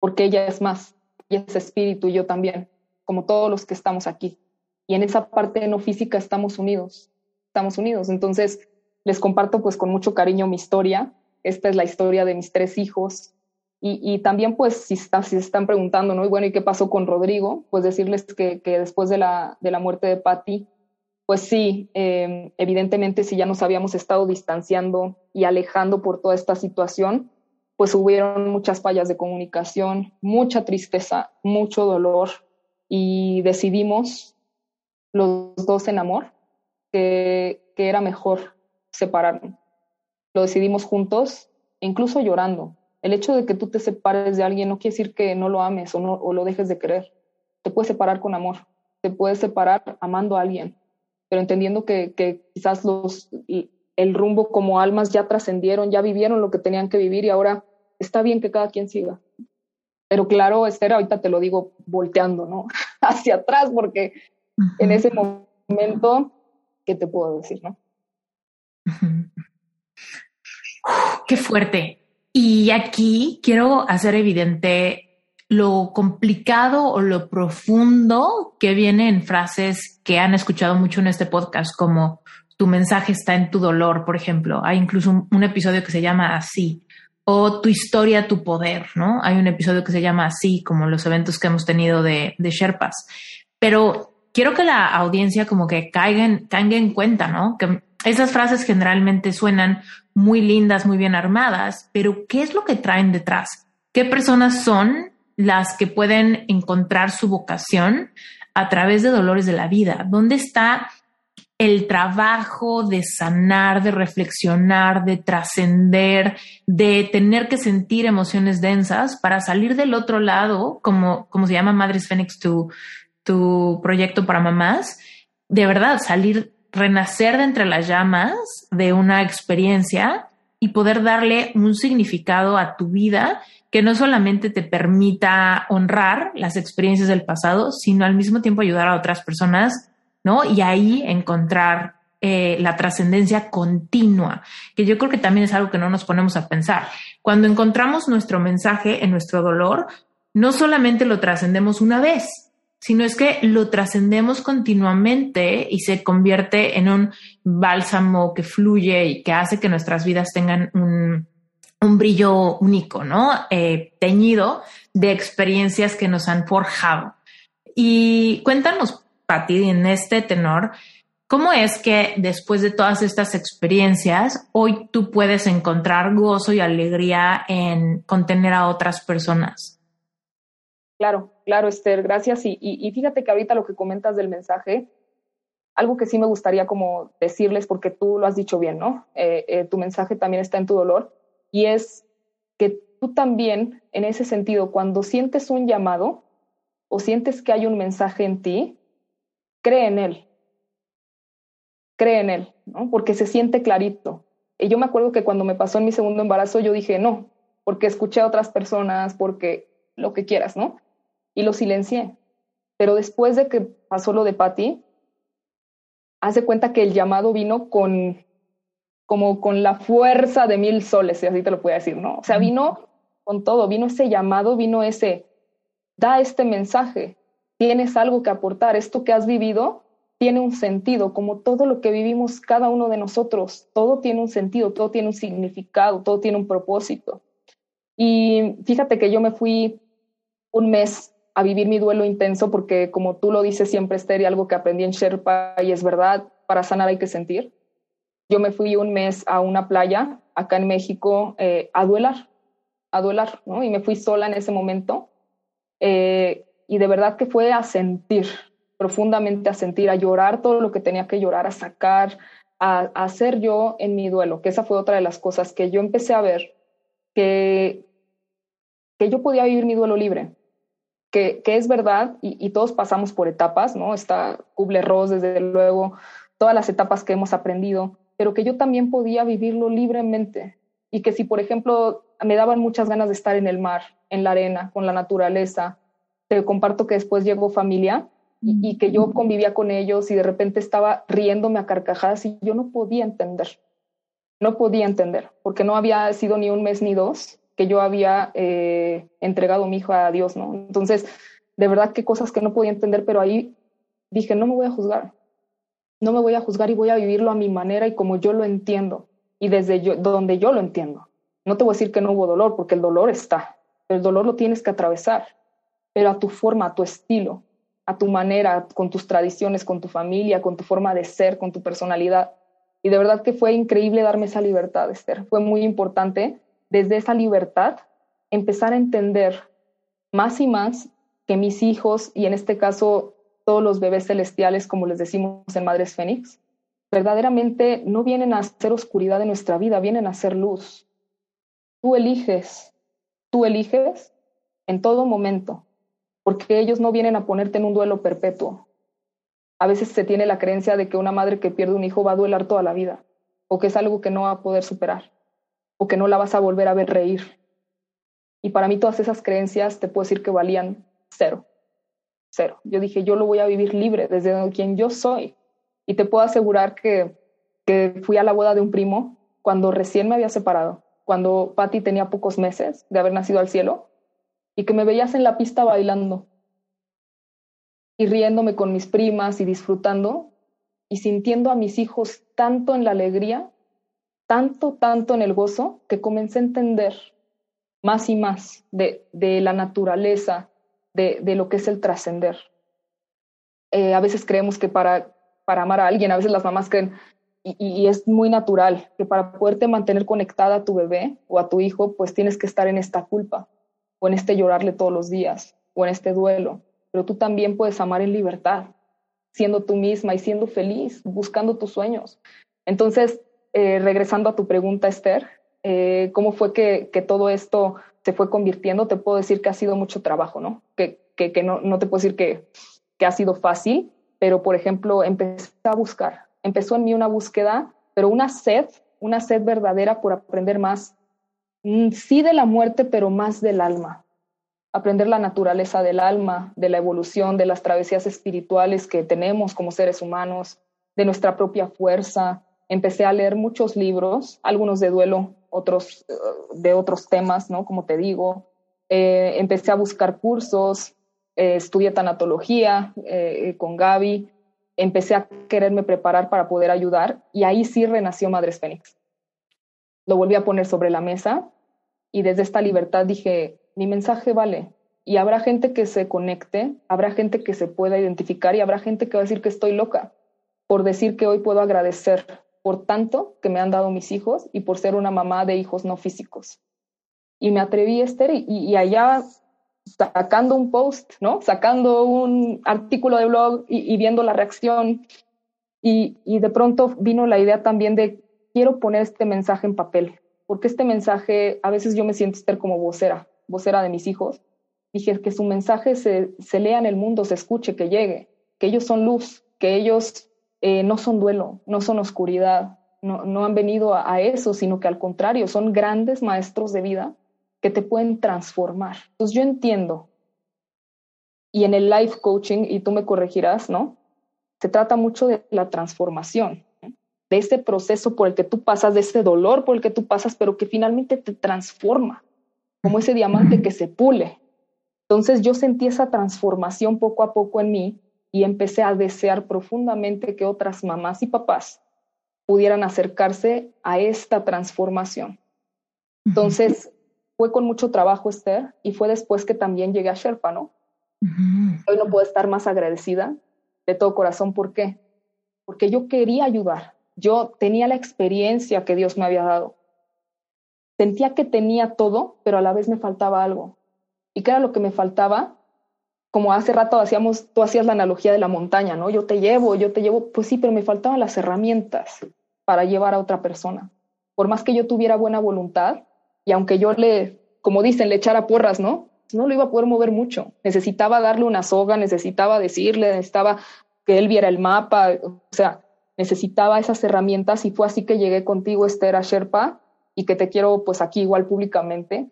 porque ella es más, y es espíritu y yo también, como todos los que estamos aquí. Y en esa parte no física estamos unidos, estamos unidos. Entonces, les comparto pues con mucho cariño mi historia. Esta es la historia de mis tres hijos. Y, y también pues si, está, si se están preguntando, ¿no? Y bueno, ¿y qué pasó con Rodrigo? Pues decirles que, que después de la, de la muerte de Patty, pues sí, eh, evidentemente si ya nos habíamos estado distanciando y alejando por toda esta situación, pues hubieron muchas fallas de comunicación, mucha tristeza, mucho dolor y decidimos los dos en amor que, que era mejor separarnos. Lo decidimos juntos, incluso llorando. El hecho de que tú te separes de alguien no quiere decir que no lo ames o, no, o lo dejes de querer. Te puedes separar con amor, te puedes separar amando a alguien, pero entendiendo que, que quizás los, el rumbo como almas ya trascendieron, ya vivieron lo que tenían que vivir y ahora está bien que cada quien siga. Pero claro, Esther, ahorita te lo digo volteando, ¿no? Hacia atrás, porque en ese momento, ¿qué te puedo decir, no? Qué fuerte. Y aquí quiero hacer evidente lo complicado o lo profundo que viene en frases que han escuchado mucho en este podcast, como tu mensaje está en tu dolor, por ejemplo. Hay incluso un, episodio que se llama así, o tu historia, tu poder, ¿no? Hay un episodio que se llama así, como los eventos que hemos tenido de, Sherpas. Pero quiero que la audiencia como que caiga en, en cuenta, ¿no? Que esas frases generalmente suenan muy lindas, muy bien armadas, pero ¿qué es lo que traen detrás? ¿Qué personas son las que pueden encontrar su vocación a través de dolores de la vida? ¿Dónde está el trabajo de sanar, de reflexionar, de trascender, de tener que sentir emociones densas para salir del otro lado, como, como se llama Madres Fénix, tu, tu proyecto para mamás, de verdad salir, renacer de entre las llamas de una experiencia y poder darle un significado a tu vida que no solamente te permita honrar las experiencias del pasado, sino al mismo tiempo ayudar a otras personas, ¿no? Y ahí encontrar eh, la trascendencia continua, que yo creo que también es algo que no nos ponemos a pensar. Cuando encontramos nuestro mensaje en nuestro dolor, no solamente lo trascendemos una vez, sino es que lo trascendemos continuamente y se convierte en un bálsamo que fluye y que hace que nuestras vidas tengan un, brillo único, ¿no? Eh, teñido de experiencias que nos han forjado. Y cuéntanos, Patti, en este tenor, ¿cómo es que después de todas estas experiencias, hoy tú puedes encontrar gozo y alegría en contener a otras personas? Claro, claro, Esther, gracias. Y, fíjate que ahorita lo que comentas del mensaje, algo que sí me gustaría como decirles, porque tú lo has dicho bien, ¿no? Eh, eh, tu mensaje también está en tu dolor y es que tú también, en ese sentido, cuando sientes un llamado o sientes que hay un mensaje en ti, cree en él. Cree en él, ¿no? Porque se siente clarito. Y yo me acuerdo que cuando me pasó en mi segundo embarazo, yo dije, no, porque escuché a otras personas, porque lo que quieras, ¿no? Y lo silencié. Pero después de que pasó lo de Patty, hace cuenta que el llamado vino con como con la fuerza de mil soles, si así te lo puedo decir, ¿no? O sea, vino con todo, vino ese llamado, vino ese, da este mensaje, tienes algo que aportar, esto que has vivido tiene un sentido, como todo lo que vivimos cada uno de nosotros, todo tiene un sentido, todo tiene un significado, todo tiene un propósito. Y fíjate que yo me fui un mes a vivir mi duelo intenso porque como tú lo dices siempre, Esther, y algo que aprendí en Sherpa y es verdad, para sanar hay que sentir yo me fui un mes a una playa acá en México eh, a duelar, a duelar, ¿no? Y me fui sola en ese momento. Eh, y de verdad que fue a sentir, profundamente a sentir, a llorar todo lo que tenía que llorar, a sacar, a, hacer yo en mi duelo, que esa fue otra de las cosas que yo empecé a ver, que, que yo podía vivir mi duelo libre, que, es verdad, y, y, todos pasamos por etapas, ¿no? Está Kubler-Ross, desde luego, todas las etapas que hemos aprendido, pero que yo también podía vivirlo libremente y que si, por ejemplo, me daban muchas ganas de estar en el mar, en la arena, con la naturaleza, te comparto que después llegó familia y, que yo convivía con ellos y de repente estaba riéndome a carcajadas y yo no podía entender, no podía entender, porque no había sido ni un mes ni dos que yo había eh, entregado mi hijo a Dios, ¿no? Entonces, de verdad que cosas que no podía entender, pero ahí dije, no me voy a juzgar, no me voy a juzgar y voy a vivirlo a mi manera y como yo lo entiendo y desde yo, donde yo lo entiendo. No te voy a decir que no hubo dolor, porque el dolor está, el dolor lo tienes que atravesar, pero a tu forma, a tu estilo, a tu manera, con tus tradiciones, con tu familia, con tu forma de ser, con tu personalidad. Y de verdad que fue increíble darme esa libertad, Esther. Fue muy importante desde esa libertad empezar a entender más y más que mis hijos, y en este caso todos los bebés celestiales, como les decimos en Madres Fénix, verdaderamente no vienen a hacer oscuridad en nuestra vida, vienen a hacer luz. Tú eliges, tú eliges en todo momento, porque ellos no vienen a ponerte en un duelo perpetuo. A veces se tiene la creencia de que una madre que pierde un hijo va a duelar toda la vida, o que es algo que no va a poder superar, o que no la vas a volver a ver reír. Y para mí todas esas creencias te puedo decir que valían cero cero. Yo dije, yo lo voy a vivir libre desde quien yo soy. Y te puedo asegurar que, que fui a la boda de un primo cuando recién me había separado, cuando Patty tenía pocos meses de haber nacido al cielo. y que me veías en la pista bailando y riéndome con mis primas y disfrutando y sintiendo a mis hijos tanto en la alegría, tanto, tanto en el gozo, que comencé a entender más y más de, de la naturaleza, de, de, lo que es el trascender. Eh, a veces creemos que para, para amar a alguien, a veces las mamás creen, y, y, es muy natural, que para poderte mantener conectada a tu bebé o a tu hijo, pues tienes que estar en esta culpa, o en este llorarle todos los días, o en este duelo pero tú también puedes amar en libertad, siendo tú misma y siendo feliz, buscando tus sueños. Entonces, eh, regresando a tu pregunta, Esther, eh, ¿cómo fue que, todo esto se fue convirtiendo? Te puedo decir que ha sido mucho trabajo, ¿no? Que, que, que no, no, te puedo decir que, que ha sido fácil, pero por ejemplo, empecé a buscar, empezó en mí una búsqueda, pero una sed, una sed verdadera por aprender más, mm, sí de la muerte, pero más del alma, aprender la naturaleza del alma, de la evolución, de las travesías espirituales que tenemos como seres humanos, de nuestra propia fuerza. Empecé a leer muchos libros, algunos de duelo, otros eh, de otros temas, ¿no? Como te digo. Eh, empecé a buscar cursos, eh, estudié tanatología con Gaby, empecé a quererme preparar para poder ayudar y ahí sí renació Madres Fénix. Lo volví a poner sobre la mesa y desde esta libertad dije, mi mensaje vale. Y habrá gente que se conecte, habrá gente que se pueda identificar y habrá gente que va a decir que estoy loca por decir que hoy puedo agradecer por tanto que me han dado mis hijos y por ser una mamá de hijos no físicos. Y me atreví, Esther, y, y allá sacando un post, ¿no? Sacando un artículo de blog y, y viendo la reacción. Y, y de pronto vino la idea también de quiero poner este mensaje en papel, porque este mensaje, a veces yo me siento Esther como vocera, vocera de mis hijos, dije que su mensaje se, se lea en el mundo, se escuche, que llegue, que ellos son luz, que ellos eh, no son duelo, no son oscuridad, no, han venido a, a, eso, sino que al contrario, son grandes maestros de vida que te pueden transformar. Entonces yo entiendo, y en el life coaching, y tú me corregirás, ¿no? Se trata mucho de la transformación, de ese proceso por el que tú pasas, de ese dolor por el que tú pasas, pero que finalmente te transforma como ese diamante que se pule. Entonces yo sentí esa transformación poco a poco en mí y empecé a desear profundamente que otras mamás y papás pudieran acercarse a esta transformación. Entonces fue con mucho trabajo, Esther, y fue después que también llegué a Sherpa, ¿no? Uh -huh. Hoy no puedo estar más agradecida de todo corazón. ¿Por qué? Porque yo quería ayudar. Yo tenía la experiencia que Dios me había dado sentía que tenía todo, pero a la vez me faltaba algo. ¿Y qué era lo que me faltaba? Como hace rato hacíamos, tú hacías la analogía de la montaña, ¿no? Yo te llevo, yo te llevo, pues sí, pero me faltaban las herramientas para llevar a otra persona. Por más que yo tuviera buena voluntad, y aunque yo le, como dicen, le echara porras, ¿no? No lo iba a poder mover mucho. Necesitaba darle una soga, necesitaba decirle, necesitaba que él viera el mapa, o sea, necesitaba esas herramientas y fue así que llegué contigo, Esther, a Sherpa, y que te quiero pues aquí igual públicamente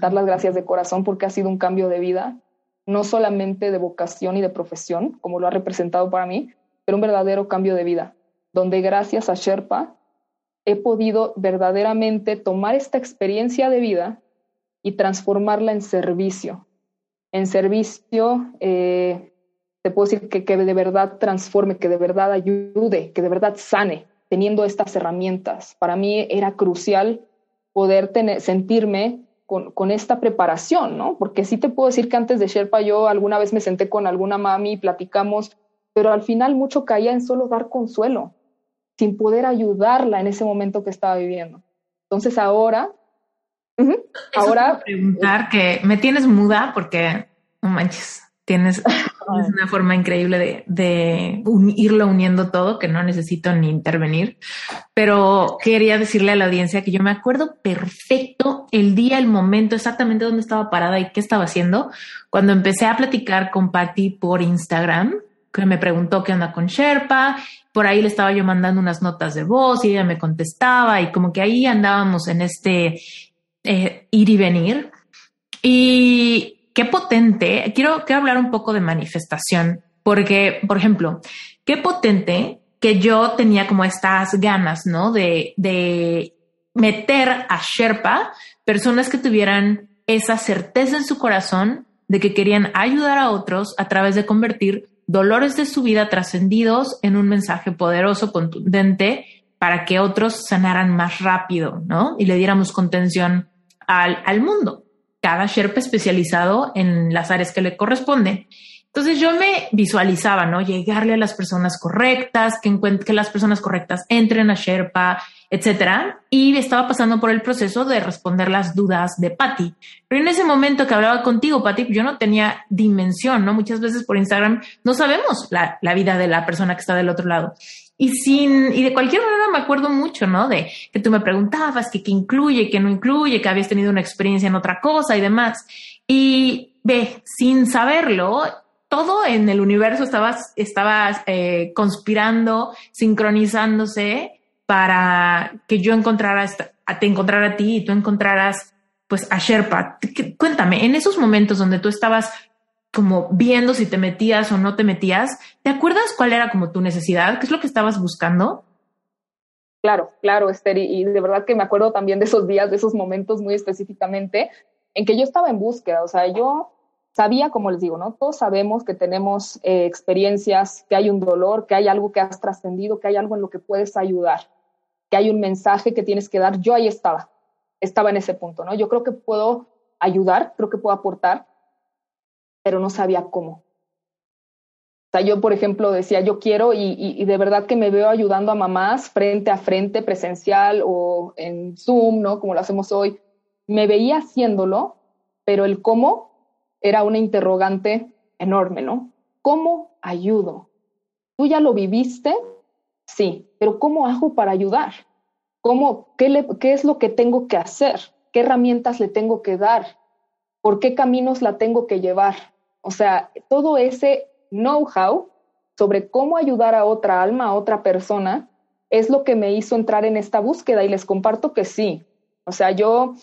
dar las gracias de corazón porque ha sido un cambio de vida, no solamente de vocación y de profesión, como lo ha representado para mí, pero un verdadero cambio de vida, donde gracias a Sherpa he podido verdaderamente tomar esta experiencia de vida y transformarla en servicio. En servicio, eh, te puedo decir que, que de verdad transforme, que de verdad ayude, que de verdad sane, teniendo estas herramientas. Para mí era crucial poder sentirme con, con, esta preparación, ¿no? Porque sí te puedo decir que antes de Sherpa yo alguna vez me senté con alguna mami y platicamos, pero al final mucho caía en solo dar consuelo, sin poder ayudarla en ese momento que estaba viviendo. Entonces ahora, uh -huh, ahora... Preguntar que me tienes muda porque, no manches, tienes es una forma increíble de, de un, irlo uniendo todo, que no necesito ni intervenir. Pero quería decirle a la audiencia que yo me acuerdo perfecto el día, el momento, exactamente dónde estaba parada y qué estaba haciendo, cuando empecé a platicar con Patty por Instagram, que me preguntó qué onda con Sherpa. Por ahí le estaba yo mandando unas notas de voz y ella me contestaba y como que ahí andábamos en este eh, ir y venir. Y qué potente. Quiero, quiero hablar un poco de manifestación, porque, por ejemplo, qué potente que yo tenía como estas ganas, ¿no? De, de meter a Sherpa personas que tuvieran esa certeza en su corazón de que querían ayudar a otros a través de convertir dolores de su vida trascendidos en un mensaje poderoso, contundente, para que otros sanaran más rápido, ¿no? Y le diéramos contención al, al mundo. Cada Sherpa especializado en las áreas que le corresponden. Entonces yo me visualizaba, ¿no? Llegarle a las personas correctas, que, que las personas correctas entren a Sherpa, etcétera. Y estaba pasando por el proceso de responder las dudas de Patty. Pero en ese momento que hablaba contigo, Patty, yo no tenía dimensión, ¿no? Muchas veces por Instagram no sabemos la, la vida de la persona que está del otro lado. Y sin, y de cualquier manera me acuerdo mucho, ¿no? De que tú me preguntabas que qué incluye, qué no incluye, que habías tenido una experiencia en otra cosa y demás. Y ve, sin saberlo, todo en el universo estaba, estaba eh, conspirando, sincronizándose para que yo encontrara, te encontrara a ti y tú encontraras pues a Sherpa. Cuéntame, en esos momentos donde tú estabas como viendo si te metías o no te metías, ¿te acuerdas cuál era como tu necesidad? ¿Qué es lo que estabas buscando? Claro, claro, Esther, y de verdad que me acuerdo también de esos días, de esos momentos muy específicamente, en que yo estaba en búsqueda, o sea, yo sabía, como les digo, ¿no? Todos sabemos que tenemos eh, experiencias, que hay un dolor, que hay algo que has trascendido, que hay algo en lo que puedes ayudar, que hay un mensaje que tienes que dar. Yo ahí estaba, estaba en ese punto, ¿no? Yo creo que puedo ayudar, creo que puedo aportar, pero no sabía cómo. O sea, yo, por ejemplo, decía, yo quiero y, de verdad que me veo ayudando a mamás frente a frente, presencial o en Zoom, ¿no? Como lo hacemos hoy. Me veía haciéndolo, pero el cómo era una interrogante enorme, ¿no? ¿Cómo ayudo? ¿Tú ya lo viviste? Sí, pero ¿cómo hago para ayudar? ¿Cómo, ¿Qué es lo que tengo que hacer? ¿Qué herramientas le tengo que dar? ¿Por qué caminos la tengo que llevar? O sea, todo ese know-how sobre cómo ayudar a otra alma, a otra persona, es lo que me hizo entrar en esta búsqueda y les comparto que sí. O sea, yo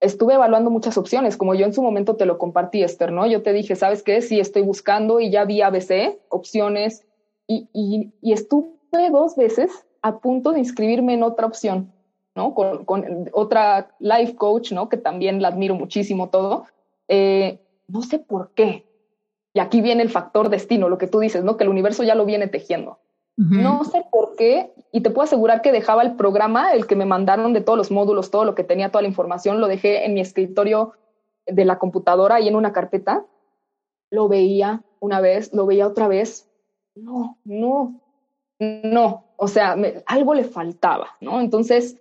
estuve evaluando muchas opciones, como yo en su momento te lo compartí, Esther, ¿no? Yo te dije, ¿sabes qué? Sí, estoy buscando y ya vi ABC, opciones, y, y, estuve dos veces a punto de inscribirme en otra opción, ¿no? Con, con otra life coach, ¿no? Que también la admiro muchísimo todo. Eh, no sé por qué. Y aquí viene el factor destino, lo que tú dices, ¿no? Que el universo ya lo viene tejiendo. No sé por qué, y te puedo asegurar que dejaba el programa, el que me mandaron de todos los módulos, todo lo que tenía, toda la información, lo dejé en mi escritorio de la computadora y en una carpeta. Lo veía una vez, lo veía otra vez. No, no, no. O sea, algo le faltaba, ¿no? Entonces,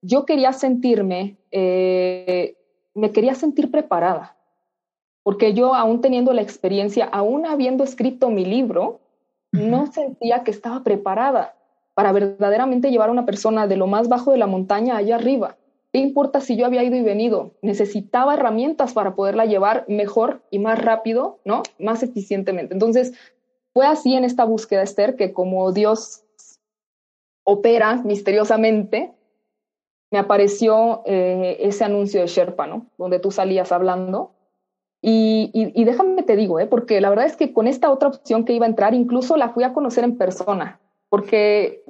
yo quería sentirme, eh, me quería sentir preparada, porque yo, aún teniendo la experiencia, aún habiendo escrito mi libro, no sentía que estaba preparada para verdaderamente llevar a una persona de lo más bajo de la montaña allá arriba. ¿Qué importa si yo había ido y venido? Necesitaba herramientas para poderla llevar mejor y más rápido, ¿no? Más eficientemente. Entonces, fue así en esta búsqueda, Esther, que como Dios opera misteriosamente, me apareció eh, ese anuncio de Sherpa, ¿no? Donde tú salías hablando y, déjame te digo, ¿eh? porque la verdad es que con esta otra opción que iba a entrar, incluso la fui a conocer en persona, porque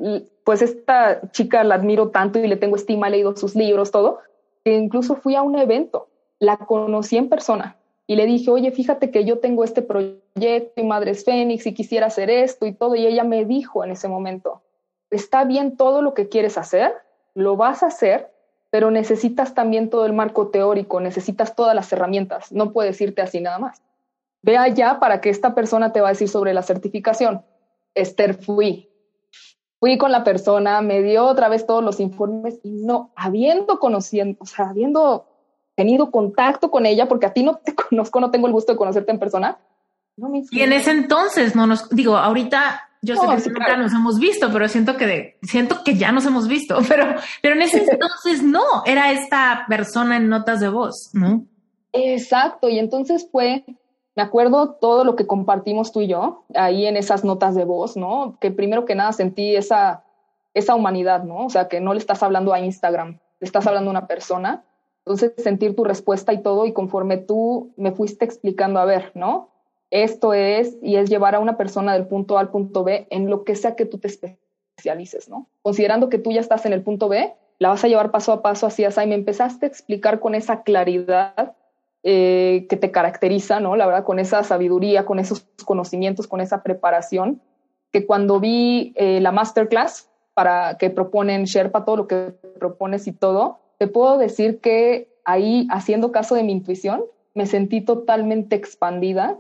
pues esta chica la admiro tanto y le tengo estima, he leído sus libros, todo, que incluso fui a un evento, la conocí en persona y le dije, oye, fíjate que yo tengo este proyecto y Madres Fénix y quisiera hacer esto y todo, y ella me dijo en ese momento, está bien todo lo que quieres hacer, lo vas a hacer, pero necesitas también todo el marco teórico, necesitas todas las herramientas, no puedes irte así nada más. Ve allá para que esta persona te va a decir sobre la certificación. Esther, fui. Fui con la persona, me dio otra vez todos los informes y no, habiendo conocido, o sea, habiendo tenido contacto con ella, porque a ti no te conozco, no tengo el gusto de conocerte en persona. No me y en ese entonces, no nos, digo, ahorita yo sé que nunca nos hemos visto, pero siento que siento que ya nos hemos visto, pero, pero en ese entonces no, era esta persona en notas de voz, ¿no? Exacto, y entonces fue, me acuerdo todo lo que compartimos tú y yo ahí en esas notas de voz, ¿no? Que primero que nada sentí esa, esa humanidad, ¿no? O sea, que no le estás hablando a Instagram, le estás hablando a una persona. Entonces, sentir tu respuesta y todo, y conforme tú me fuiste explicando, a ver, ¿no? Esto es, y es llevar a una persona del punto A al punto B en lo que sea que tú te especialices, ¿no? Considerando que tú ya estás en el punto B, la vas a llevar paso a paso así, así, y me empezaste a explicar con esa claridad eh, que te caracteriza, ¿no? La verdad, con esa sabiduría, con esos conocimientos, con esa preparación, que cuando vi eh, la masterclass para que proponen Sherpa, todo lo que propones y todo, te puedo decir que ahí, haciendo caso de mi intuición, me sentí totalmente expandida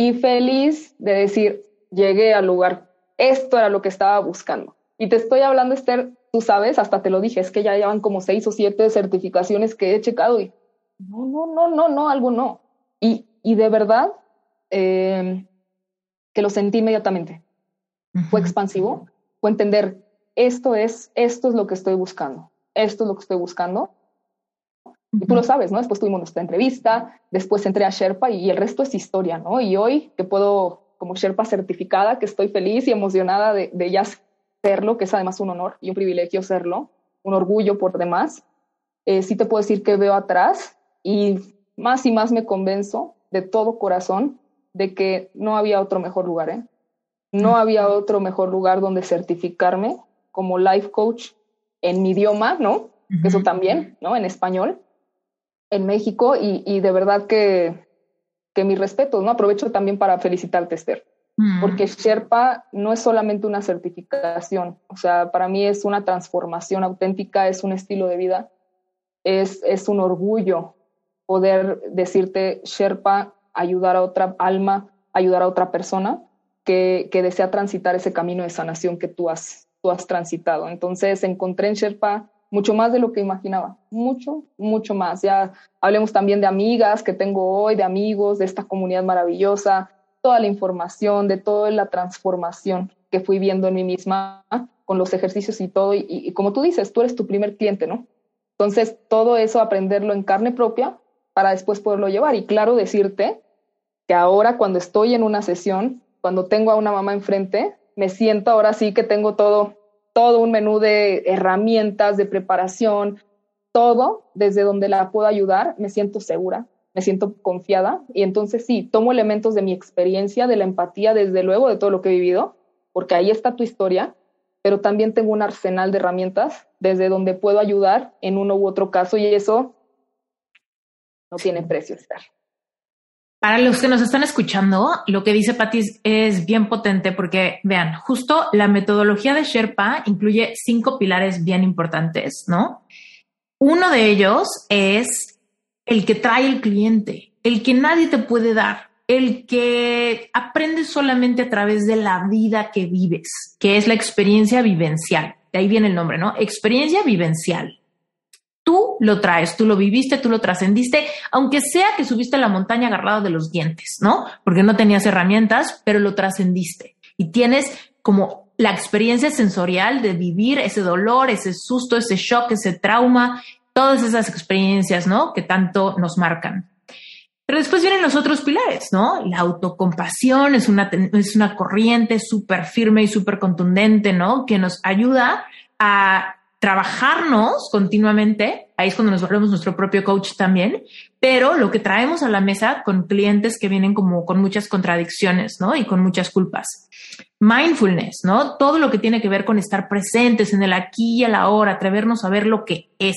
y feliz de decir, llegué al lugar, esto era lo que estaba buscando. Y te estoy hablando, Esther, tú sabes, hasta te lo dije, es que ya llevan como seis o siete certificaciones que he checado y no, no, no, no, no, algo no. Y, y de verdad eh, que lo sentí inmediatamente. Fue expansivo, fue entender, esto es, esto es lo que estoy buscando, esto es lo que estoy buscando. Y tú lo sabes, ¿no? Después tuvimos nuestra entrevista, después entré a Sherpa y el resto es historia, ¿no? Y hoy que puedo, como Sherpa certificada, que estoy feliz y emocionada de, de ya serlo, que es además un honor y un privilegio serlo, un orgullo por demás, eh, sí te puedo decir que veo atrás y más y más me convenzo de todo corazón de que no había otro mejor lugar, ¿eh? No había otro mejor lugar donde certificarme como life coach en mi idioma, ¿no? Eso también, ¿no? En español, en México y, y de verdad que, que mi respeto, ¿no? Aprovecho también para felicitarte, Esther, porque Sherpa no es solamente una certificación, o sea, para mí es una transformación auténtica, es un estilo de vida, es, es un orgullo poder decirte, Sherpa, ayudar a otra alma, ayudar a otra persona que, que desea transitar ese camino de sanación que tú has, tú has transitado. Entonces encontré en Sherpa mucho más de lo que imaginaba, mucho, mucho más. Ya hablemos también de amigas que tengo hoy, de amigos, de esta comunidad maravillosa, toda la información, de toda la transformación que fui viendo en mí misma con los ejercicios y todo. Y, como tú dices, tú eres tu primer cliente, ¿no? Entonces, todo eso aprenderlo en carne propia para después poderlo llevar. Y claro, decirte que ahora cuando estoy en una sesión, cuando tengo a una mamá enfrente, me siento ahora sí que tengo todo, todo un menú de herramientas, de preparación, todo desde donde la puedo ayudar, me siento segura, me siento confiada y entonces sí, tomo elementos de mi experiencia, de la empatía, desde luego, de todo lo que he vivido, porque ahí está tu historia, pero también tengo un arsenal de herramientas desde donde puedo ayudar en uno u otro caso y eso no tiene precio estar. Para los que nos están escuchando, lo que dice Patti es bien potente porque vean, justo la metodología de Sherpa incluye cinco pilares bien importantes, ¿no? Uno de ellos es el que trae el cliente, el que nadie te puede dar, el que aprendes solamente a través de la vida que vives, que es la experiencia vivencial. De ahí viene el nombre, ¿no? Experiencia vivencial. Tú lo traes, tú lo viviste, tú lo trascendiste, aunque sea que subiste a la montaña agarrado de los dientes, ¿no? Porque no tenías herramientas, pero lo trascendiste. Y tienes como la experiencia sensorial de vivir ese dolor, ese susto, ese shock, ese trauma, todas esas experiencias, ¿no? Que tanto nos marcan. Pero después vienen los otros pilares, ¿no? La autocompasión es una, es una corriente súper firme y súper contundente, ¿no? Que nos ayuda a trabajarnos continuamente. Ahí es cuando nos volvemos nuestro propio coach también. Pero lo que traemos a la mesa con clientes que vienen como con muchas contradicciones, ¿no? Y con muchas culpas. Mindfulness, ¿no? Todo lo que tiene que ver con estar presentes en el aquí y el ahora, atrevernos a ver lo que es,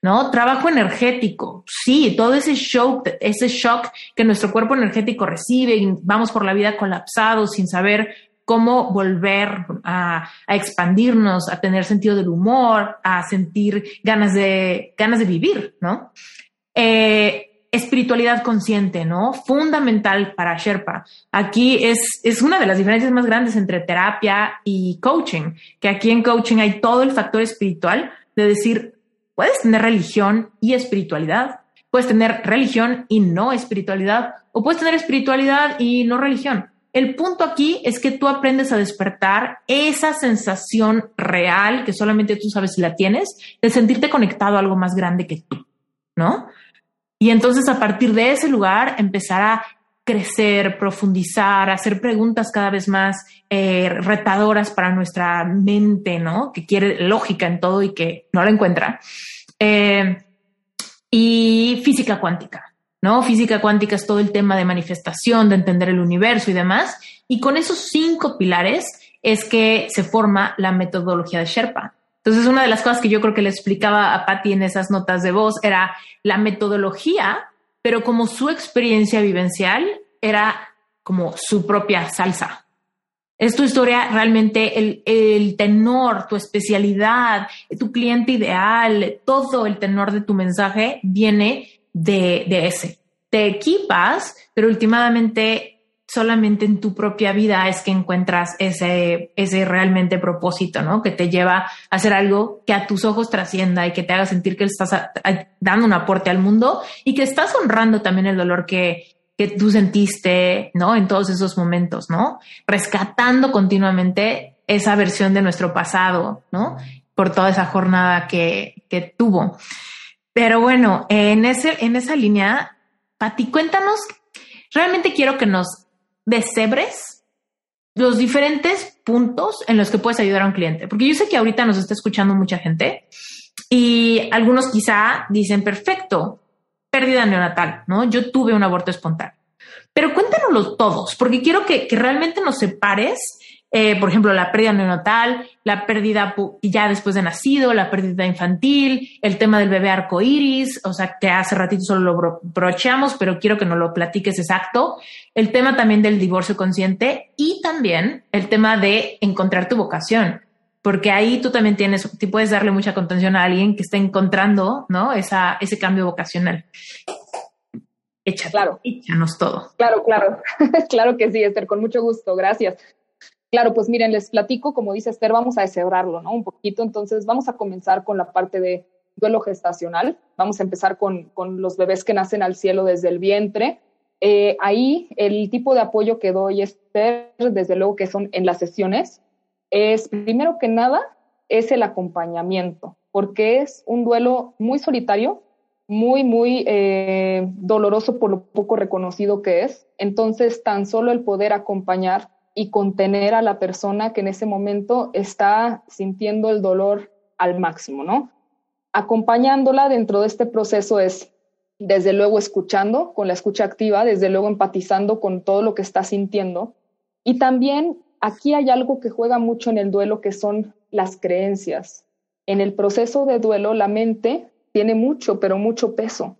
¿no? Trabajo energético, sí, todo ese shock, ese shock que nuestro cuerpo energético recibe y vamos por la vida colapsados sin saber cómo volver a, expandirnos, a tener sentido del humor, a sentir ganas de, ganas de vivir, ¿no? Eh, espiritualidad consciente, ¿no? Fundamental para Sherpa. Aquí es, es una de las diferencias más grandes entre terapia y coaching, que aquí en coaching hay todo el factor espiritual de decir, puedes tener religión y espiritualidad, puedes tener religión y no espiritualidad, o puedes tener espiritualidad y no religión. El punto aquí es que tú aprendes a despertar esa sensación real que solamente tú sabes si la tienes, de sentirte conectado a algo más grande que tú, ¿no? Y entonces a partir de ese lugar empezar a crecer, profundizar, hacer preguntas cada vez más eh, retadoras para nuestra mente, ¿no? Que quiere lógica en todo y que no la encuentra. Eh, y física cuántica. ¿No? Física cuántica es todo el tema de manifestación, de entender el universo y demás. Y con esos cinco pilares es que se forma la metodología de Sherpa. Entonces, una de las cosas que yo creo que le explicaba a Patty en esas notas de voz era la metodología pero como su experiencia vivencial era como su propia salsa. Es tu historia realmente el, el, tenor, tu especialidad, tu cliente ideal, todo el tenor de tu mensaje viene de, ese. Te equipas, pero últimamente solamente en tu propia vida es que encuentras ese, ese realmente propósito, ¿no? Que te lleva a hacer algo que a tus ojos trascienda y que te haga sentir que estás dando un aporte al mundo y que estás honrando también el dolor que, que tú sentiste, ¿no? En todos esos momentos, ¿no? Rescatando continuamente esa versión de nuestro pasado, ¿no? Por toda esa jornada que, que tuvo. Pero bueno, en, ese, en esa línea, Pati, cuéntanos, realmente quiero que nos cebres los diferentes puntos en los que puedes ayudar a un cliente. Porque yo sé que ahorita nos está escuchando mucha gente y algunos quizá dicen, perfecto, pérdida neonatal, ¿no? Yo tuve un aborto espontáneo. Pero cuéntanoslo todos, porque quiero que, que realmente nos separes eh, por ejemplo, la pérdida neonatal, la pérdida ya después de nacido, la pérdida infantil, el tema del bebé arcoíris, o sea, que hace ratito solo lo brocheamos, pero quiero que nos lo platiques exacto. El tema también del divorcio consciente y también el tema de encontrar tu vocación, porque ahí tú también tienes, tú puedes darle mucha contención a alguien que esté encontrando, ¿no? Esa, ese cambio vocacional. Échate, claro. échanos todo. Claro, claro. claro que sí, Esther, con mucho gusto. Gracias. Claro, pues miren, les platico, como dice Esther, vamos a deshebrarlo, ¿no? Un poquito, entonces vamos a comenzar con la parte de duelo gestacional. Vamos a empezar con, con los bebés que nacen al cielo desde el vientre. Eh, ahí el tipo de apoyo que doy, Esther, desde luego que son en las sesiones, es primero que nada, es el acompañamiento, porque es un duelo muy solitario, muy, muy eh, doloroso por lo poco reconocido que es. Entonces, tan solo el poder acompañar y contener a la persona que en ese momento está sintiendo el dolor al máximo, ¿no? Acompañándola dentro de este proceso es, desde luego, escuchando con la escucha activa, desde luego empatizando con todo lo que está sintiendo. Y también aquí hay algo que juega mucho en el duelo, que son las creencias. En el proceso de duelo, la mente tiene mucho, pero mucho peso.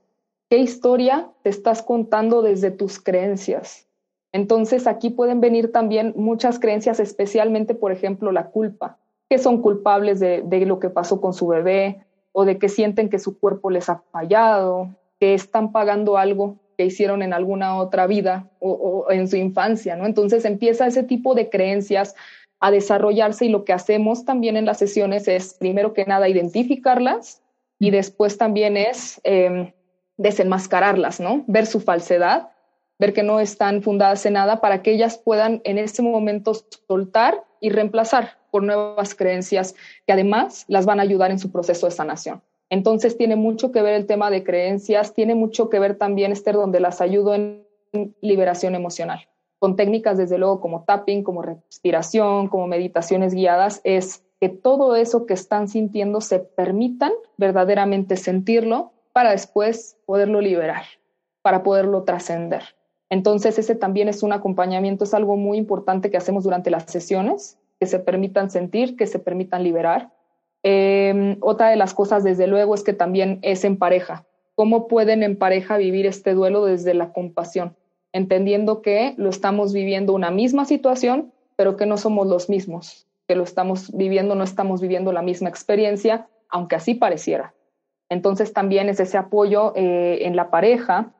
¿Qué historia te estás contando desde tus creencias? Entonces aquí pueden venir también muchas creencias, especialmente, por ejemplo, la culpa, que son culpables de, lo que pasó con su bebé o de que sienten que su cuerpo les ha fallado, que están pagando algo que hicieron en alguna otra vida o, en su infancia, ¿no? Entonces empieza ese tipo de creencias a desarrollarse y lo que hacemos también en las sesiones es, primero que nada, identificarlas y después también es em, desenmascararlas, ¿no? Ver su falsedad ver que no están fundadas en nada para que ellas puedan en ese momento soltar y reemplazar por nuevas creencias que además las van a ayudar en su proceso de sanación. Entonces tiene mucho que ver el tema de creencias, tiene mucho que ver también, Esther, donde las ayudo en liberación emocional, con técnicas desde luego como tapping, como respiración, como meditaciones guiadas, es que todo eso que están sintiendo se permitan verdaderamente sentirlo para después poderlo liberar, para poderlo trascender. Entonces, ese también es un acompañamiento, es algo muy importante que hacemos durante las sesiones, que se permitan sentir, que se permitan liberar. Em, otra de las cosas, desde luego, es que también es en pareja. ¿Cómo pueden en pareja vivir este duelo desde la compasión? Entendiendo que lo estamos viviendo una misma situación, pero que no somos los mismos, que lo estamos viviendo, no estamos viviendo la misma experiencia, aunque así pareciera. Entonces también es ese apoyo eh, en la pareja,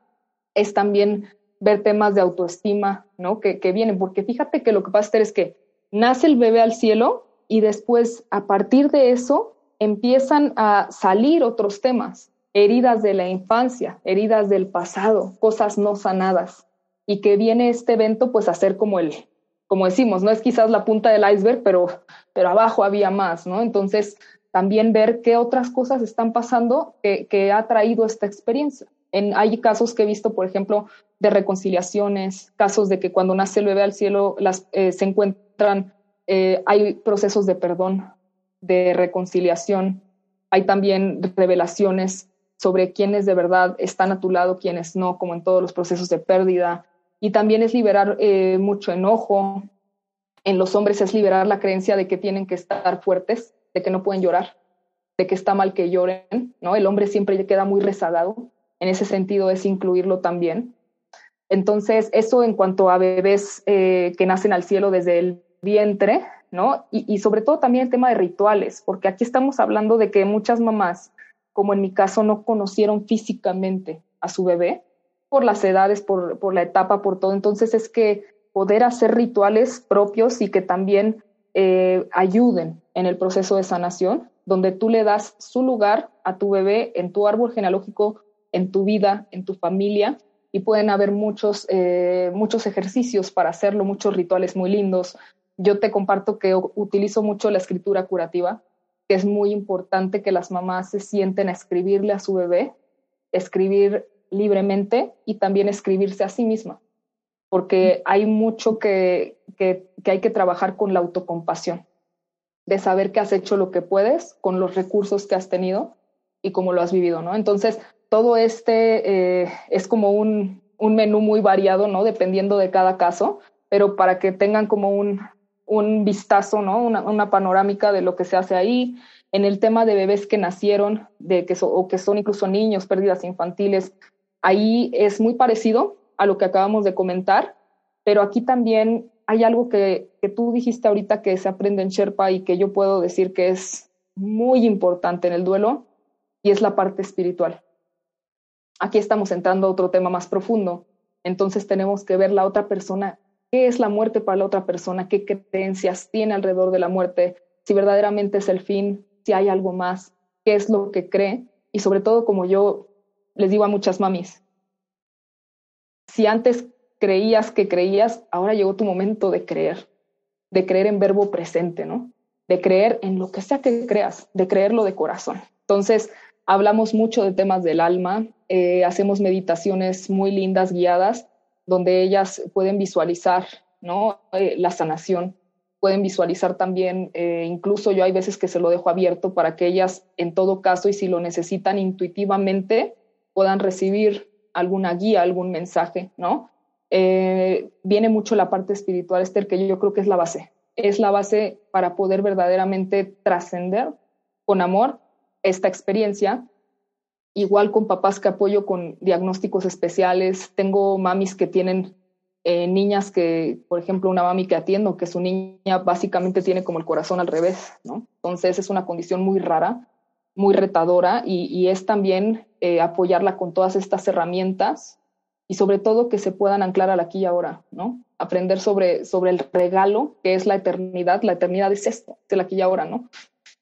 es también ver temas de autoestima, ¿no? Que, que vienen, porque fíjate que lo que pasa es que nace el bebé al cielo y después, a partir de eso, empiezan a salir otros temas, heridas de la infancia, heridas del pasado, cosas no sanadas, y que viene este evento pues a ser como el, como decimos, no es quizás la punta del iceberg, pero, pero abajo había más, ¿no? Entonces, también ver qué otras cosas están pasando que, que ha traído esta experiencia. Hay casos que he visto, por ejemplo, de reconciliaciones, casos de que cuando nace el bebé al cielo eh, se encuentran, eh, hay procesos de perdón, de reconciliación, hay también revelaciones sobre quiénes de verdad están a tu lado, quiénes no, como en todos los procesos de pérdida. Y también es liberar eh, mucho enojo. En los hombres es liberar la creencia de que tienen que estar fuertes, de que no pueden llorar, de que está mal que lloren, ¿no? El hombre siempre queda muy rezagado en ese sentido es incluirlo también. Entonces, eso en cuanto a bebés eh, que nacen al cielo desde el vientre, ¿no? Y, y, sobre todo también el tema de rituales, porque aquí estamos hablando de que muchas mamás, como en mi caso, no conocieron físicamente a su bebé por las edades, por, por la etapa, por todo. Entonces, es que poder hacer rituales propios y que también eh, ayuden en el proceso de sanación, donde tú le das su lugar a tu bebé en tu árbol genealógico, en tu vida, en tu familia, y pueden haber muchos, eh, muchos ejercicios para hacerlo, muchos rituales muy lindos. Yo te comparto que utilizo mucho la escritura curativa, que es muy importante que las mamás se sienten a escribirle a su bebé, escribir libremente y también escribirse a sí misma, porque hay mucho que, que, que hay que trabajar con la autocompasión, de saber que has hecho lo que puedes con los recursos que has tenido y cómo lo has vivido, ¿no? Entonces, todo este eh, es como un, menú muy variado, ¿no? Dependiendo de cada caso, pero para que tengan como un, vistazo, ¿no? Una, panorámica de lo que se hace ahí. En el tema de bebés que nacieron, de que o que son incluso niños, pérdidas infantiles, Ahí es muy parecido a lo que acabamos de comentar, pero aquí también hay algo que, tú dijiste ahorita que se aprende en Sherpa y que yo puedo decir que es muy importante en el duelo y es la parte espiritual. Aquí estamos entrando a otro tema más profundo. Entonces tenemos que ver la otra persona, qué es la muerte para la otra persona, qué creencias tiene alrededor de la muerte, si verdaderamente es el fin, si hay algo más, qué es lo que cree y sobre todo como yo les digo a muchas mamis, si antes creías que creías, ahora llegó tu momento de creer, de creer en verbo presente, ¿no? De creer en lo que sea que creas, de creerlo de corazón. Entonces, hablamos mucho de temas del alma, eh, hacemos meditaciones muy lindas, guiadas, donde ellas pueden visualizar, ¿no? Eh, la sanación, pueden visualizar también, eh, incluso yo hay veces que se lo dejo abierto para que ellas, en todo caso, y si lo necesitan intuitivamente, puedan recibir alguna guía, algún mensaje, ¿no? Eh, viene mucho la parte espiritual, Esther, que yo creo que es la base. Es la base para poder verdaderamente trascender con amor esta experiencia. Igual con papás que apoyo con diagnósticos especiales. Tengo mamis que tienen eh, niñas que, por ejemplo, una mami que atiendo, que su niña básicamente tiene como el corazón al revés, ¿no? Entonces es una condición muy rara muy retadora y, es también eh, apoyarla con todas estas herramientas y sobre todo que se puedan anclar al aquí y ahora, ¿no? Aprender sobre, sobre el regalo que es la eternidad. La eternidad es esto, es el aquí y ahora, ¿no?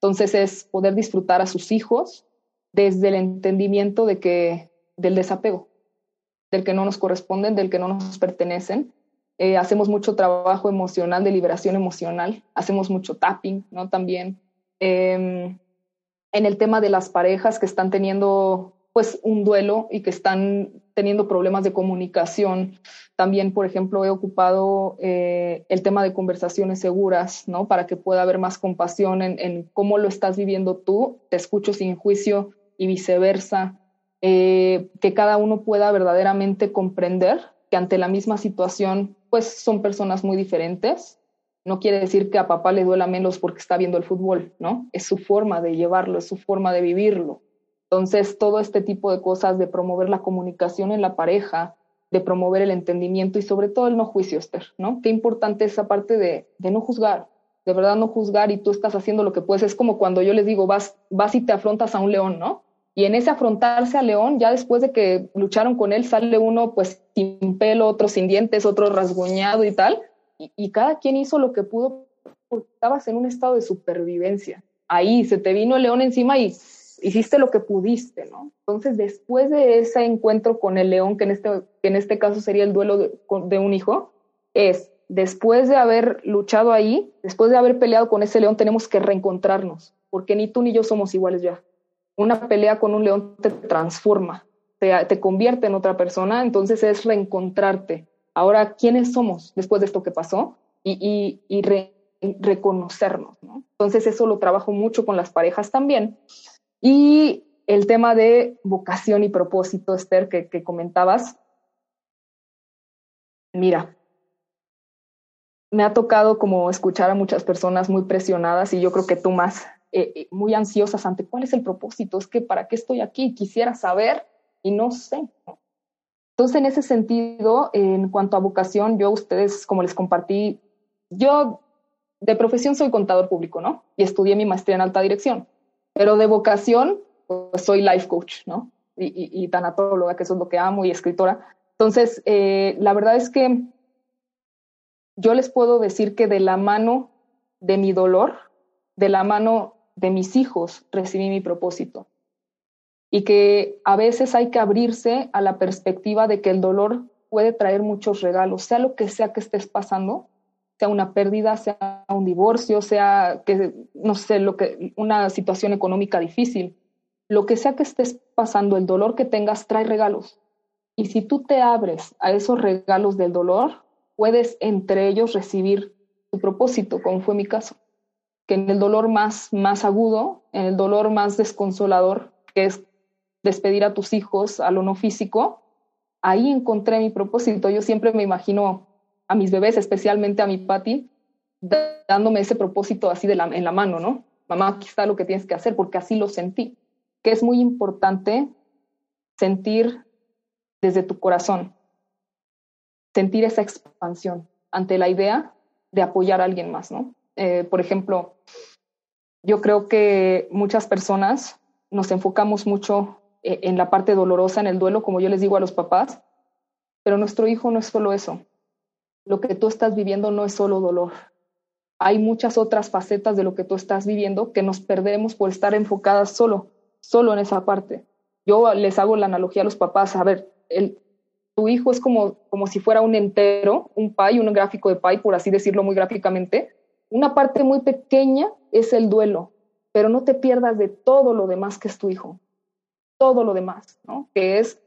Entonces es poder disfrutar a sus hijos desde el entendimiento de que, del desapego, del que no nos corresponden, del que no nos pertenecen. Eh, hacemos mucho trabajo emocional, de liberación emocional, hacemos mucho tapping, ¿no? También. Eh, en el tema de las parejas que están teniendo pues un duelo y que están teniendo problemas de comunicación. También, por ejemplo, he ocupado eh, el tema de conversaciones seguras, ¿no? Para que pueda haber más compasión en, cómo lo estás viviendo tú, te escucho sin juicio y viceversa, eh, que cada uno pueda verdaderamente comprender que ante la misma situación, pues son personas muy diferentes no quiere decir que a papá le duela menos porque está viendo el fútbol, ¿no? Es su forma de llevarlo, es su forma de vivirlo. Entonces, todo este tipo de cosas de promover la comunicación en la pareja, de promover el entendimiento y sobre todo el no juicio, Esther, ¿no? Qué importante esa parte de, de no juzgar, de verdad no juzgar y tú estás haciendo lo que puedes. Es como cuando yo les digo, vas, vas y te afrontas a un león, ¿no? Y en ese afrontarse al león, ya después de que lucharon con él, sale uno pues sin pelo, otro sin dientes, otro rasguñado y tal y, cada quien hizo lo que pudo porque estabas en un estado de supervivencia. Ahí se te vino el león encima y hiciste lo que pudiste, ¿no? Entonces, después de ese encuentro con el león, que en este, que en este caso sería el duelo de, un hijo, es después de haber luchado ahí, después de haber peleado con ese león, tenemos que reencontrarnos, porque ni tú ni yo somos iguales ya. Una pelea con un león te transforma, te, te convierte en otra persona, entonces es reencontrarte ahora quiénes somos después de esto que pasó y, reconocernos. Entonces eso lo trabajo mucho con las parejas también. Y el tema de vocación y propósito, Esther, que, comentabas. Mira, me ha tocado como escuchar a muchas personas muy presionadas y yo creo que tú más, eh, eh, muy ansiosas ante cuál es el propósito, es que para qué estoy aquí, quisiera saber y no sé. Entonces, en ese sentido, en cuanto a vocación, yo a ustedes, como les compartí, yo de profesión soy contador público, ¿no? Y estudié mi maestría en alta dirección, pero de vocación, pues soy life coach, ¿no? Y, tanatóloga, que eso es lo que amo, y escritora. Entonces, eh, la verdad es que yo les puedo decir que de la mano de mi dolor, de la mano de mis hijos, recibí mi propósito. Y que a veces hay que abrirse a la perspectiva de que el dolor puede traer muchos regalos, sea lo que sea que estés pasando, sea una pérdida, sea un divorcio, sea que, no sé, lo que, una situación económica difícil. Lo que sea que estés pasando, el dolor que tengas trae regalos. Y si tú te abres a esos regalos del dolor, puedes entre ellos recibir tu propósito, como fue mi caso. Que en el dolor más, más agudo, en el dolor más desconsolador, que es despedir a tus hijos a lo no físico, ahí encontré mi propósito. Yo siempre me imagino a mis bebés, especialmente a mi Patti, dándome ese propósito así de la, en la mano, ¿no? Mamá, aquí está lo que tienes que hacer, porque así lo sentí. Que es muy importante sentir desde tu corazón, sentir esa expansión ante la idea de apoyar a alguien más, ¿no? Eh, por ejemplo, yo creo que muchas personas nos enfocamos mucho eh, en la parte dolorosa, en el duelo, como yo les digo a los papás, pero nuestro hijo no es solo eso. Lo que tú estás viviendo no es solo dolor. Hay muchas otras facetas de lo que tú estás viviendo que nos perdemos por estar enfocadas solo, solo en esa parte. Yo les hago la analogía a los papás, a ver, el, tu hijo es como, como si fuera un entero, un pie, un gráfico de pie, por así decirlo muy gráficamente. Una parte muy pequeña es el duelo, pero no te pierdas de todo lo demás que es tu hijo, todo lo demás, ¿no? Que es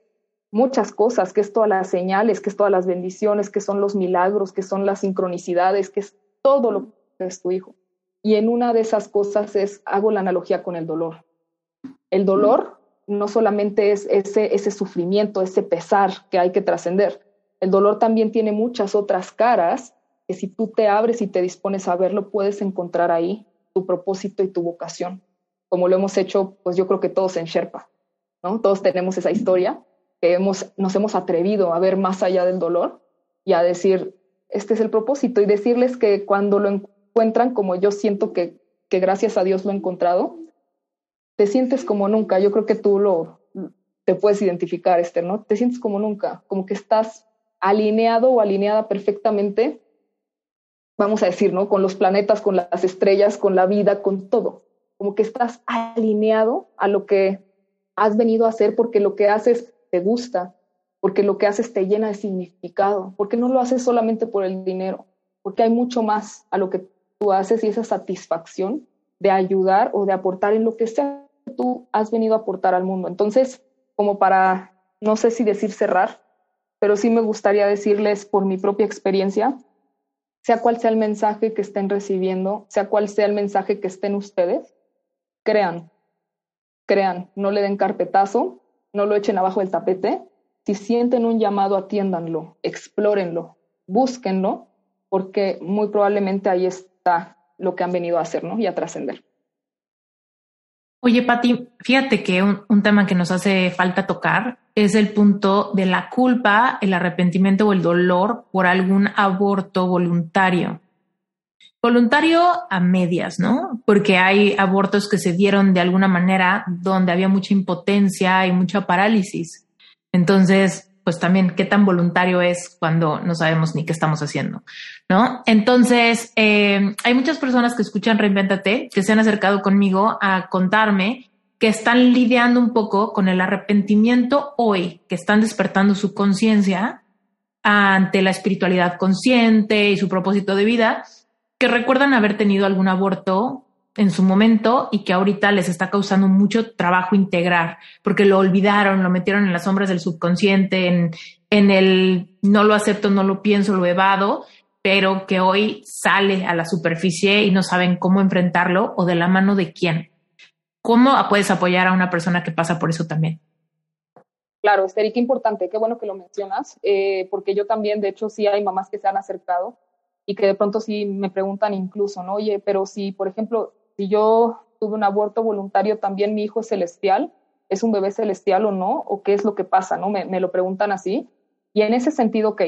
muchas cosas, que es todas las señales, que es todas las bendiciones, que son los milagros, que son las sincronicidades, que es todo lo es tu hijo. Y en una de esas cosas es, hago la analogía con el dolor. El dolor no solamente es ese, ese sufrimiento, ese pesar que hay que trascender. El dolor también tiene muchas otras caras que si tú te abres y te dispones a verlo, puedes encontrar ahí tu propósito y tu vocación, como lo hemos hecho, pues yo creo que todos en Sherpa, ¿no? Todos tenemos esa historia que hemos, nos hemos atrevido a ver más allá del dolor y a decir, este es el propósito y decirles que cuando lo encuentran, como yo siento que, que gracias a Dios lo he encontrado, te sientes como nunca. Yo creo que tú lo te puedes identificar, Esther, ¿no? Te sientes como nunca, como que estás alineado o alineada perfectamente, vamos a decir, ¿no? Con los planetas, con las estrellas, con la vida, con todo. Como que estás alineado a lo que has venido a hacer porque lo que haces te gusta, porque lo que haces te llena de significado, porque no lo haces solamente por el dinero, porque hay mucho más a lo que haces y esa satisfacción de ayudar o de aportar en lo que sea que tú has venido a aportar al mundo. Entonces, como para, no sé si decir cerrar, pero sí me gustaría decirles por mi propia experiencia, sea cual sea el mensaje que estén recibiendo, sea cual sea el mensaje que estén ustedes, crean, crean, no le den carpetazo, no lo echen abajo del tapete. Si sienten un llamado, atiéndanlo, explórenlo, búsquenlo, porque muy probablemente ahí lo que han venido a hacer, ¿no? Y a trascender. Oye, Pati, fíjate que un, tema que nos hace falta tocar es el punto de la culpa, el arrepentimiento o el dolor por algún aborto voluntario. Voluntario a medias, ¿no? Porque hay abortos que se dieron de alguna manera donde había mucha impotencia y mucha parálisis. Entonces, pues también qué tan voluntario es cuando no sabemos ni qué estamos haciendo, ¿no? Entonces, eh, hay muchas personas que escuchan Reinventate que se han acercado conmigo a contarme que están lidiando un poco con el arrepentimiento hoy, que están despertando su conciencia ante la espiritualidad consciente y su propósito de vida, que recuerdan haber tenido algún aborto en su momento y que ahorita les está causando mucho trabajo integrar, porque lo olvidaron, lo metieron en las sombras del subconsciente, en, en el no lo acepto, no lo pienso, lo evado, pero que hoy sale a la superficie y no saben cómo enfrentarlo o de la mano de quién. ¿Cómo puedes apoyar a una persona que pasa por eso también? Claro, Esther, y qué importante, qué bueno que lo mencionas, eh, porque yo también, de hecho, sí hay mamás que se han acercado y que de pronto sí me preguntan incluso, ¿no? Oye, pero si, por ejemplo, si yo tuve un aborto voluntario, también mi hijo es celestial. ¿Es un bebé celestial o no? ¿O qué es lo que pasa? ¿no? Me, lo preguntan así. Y en ese sentido, ok,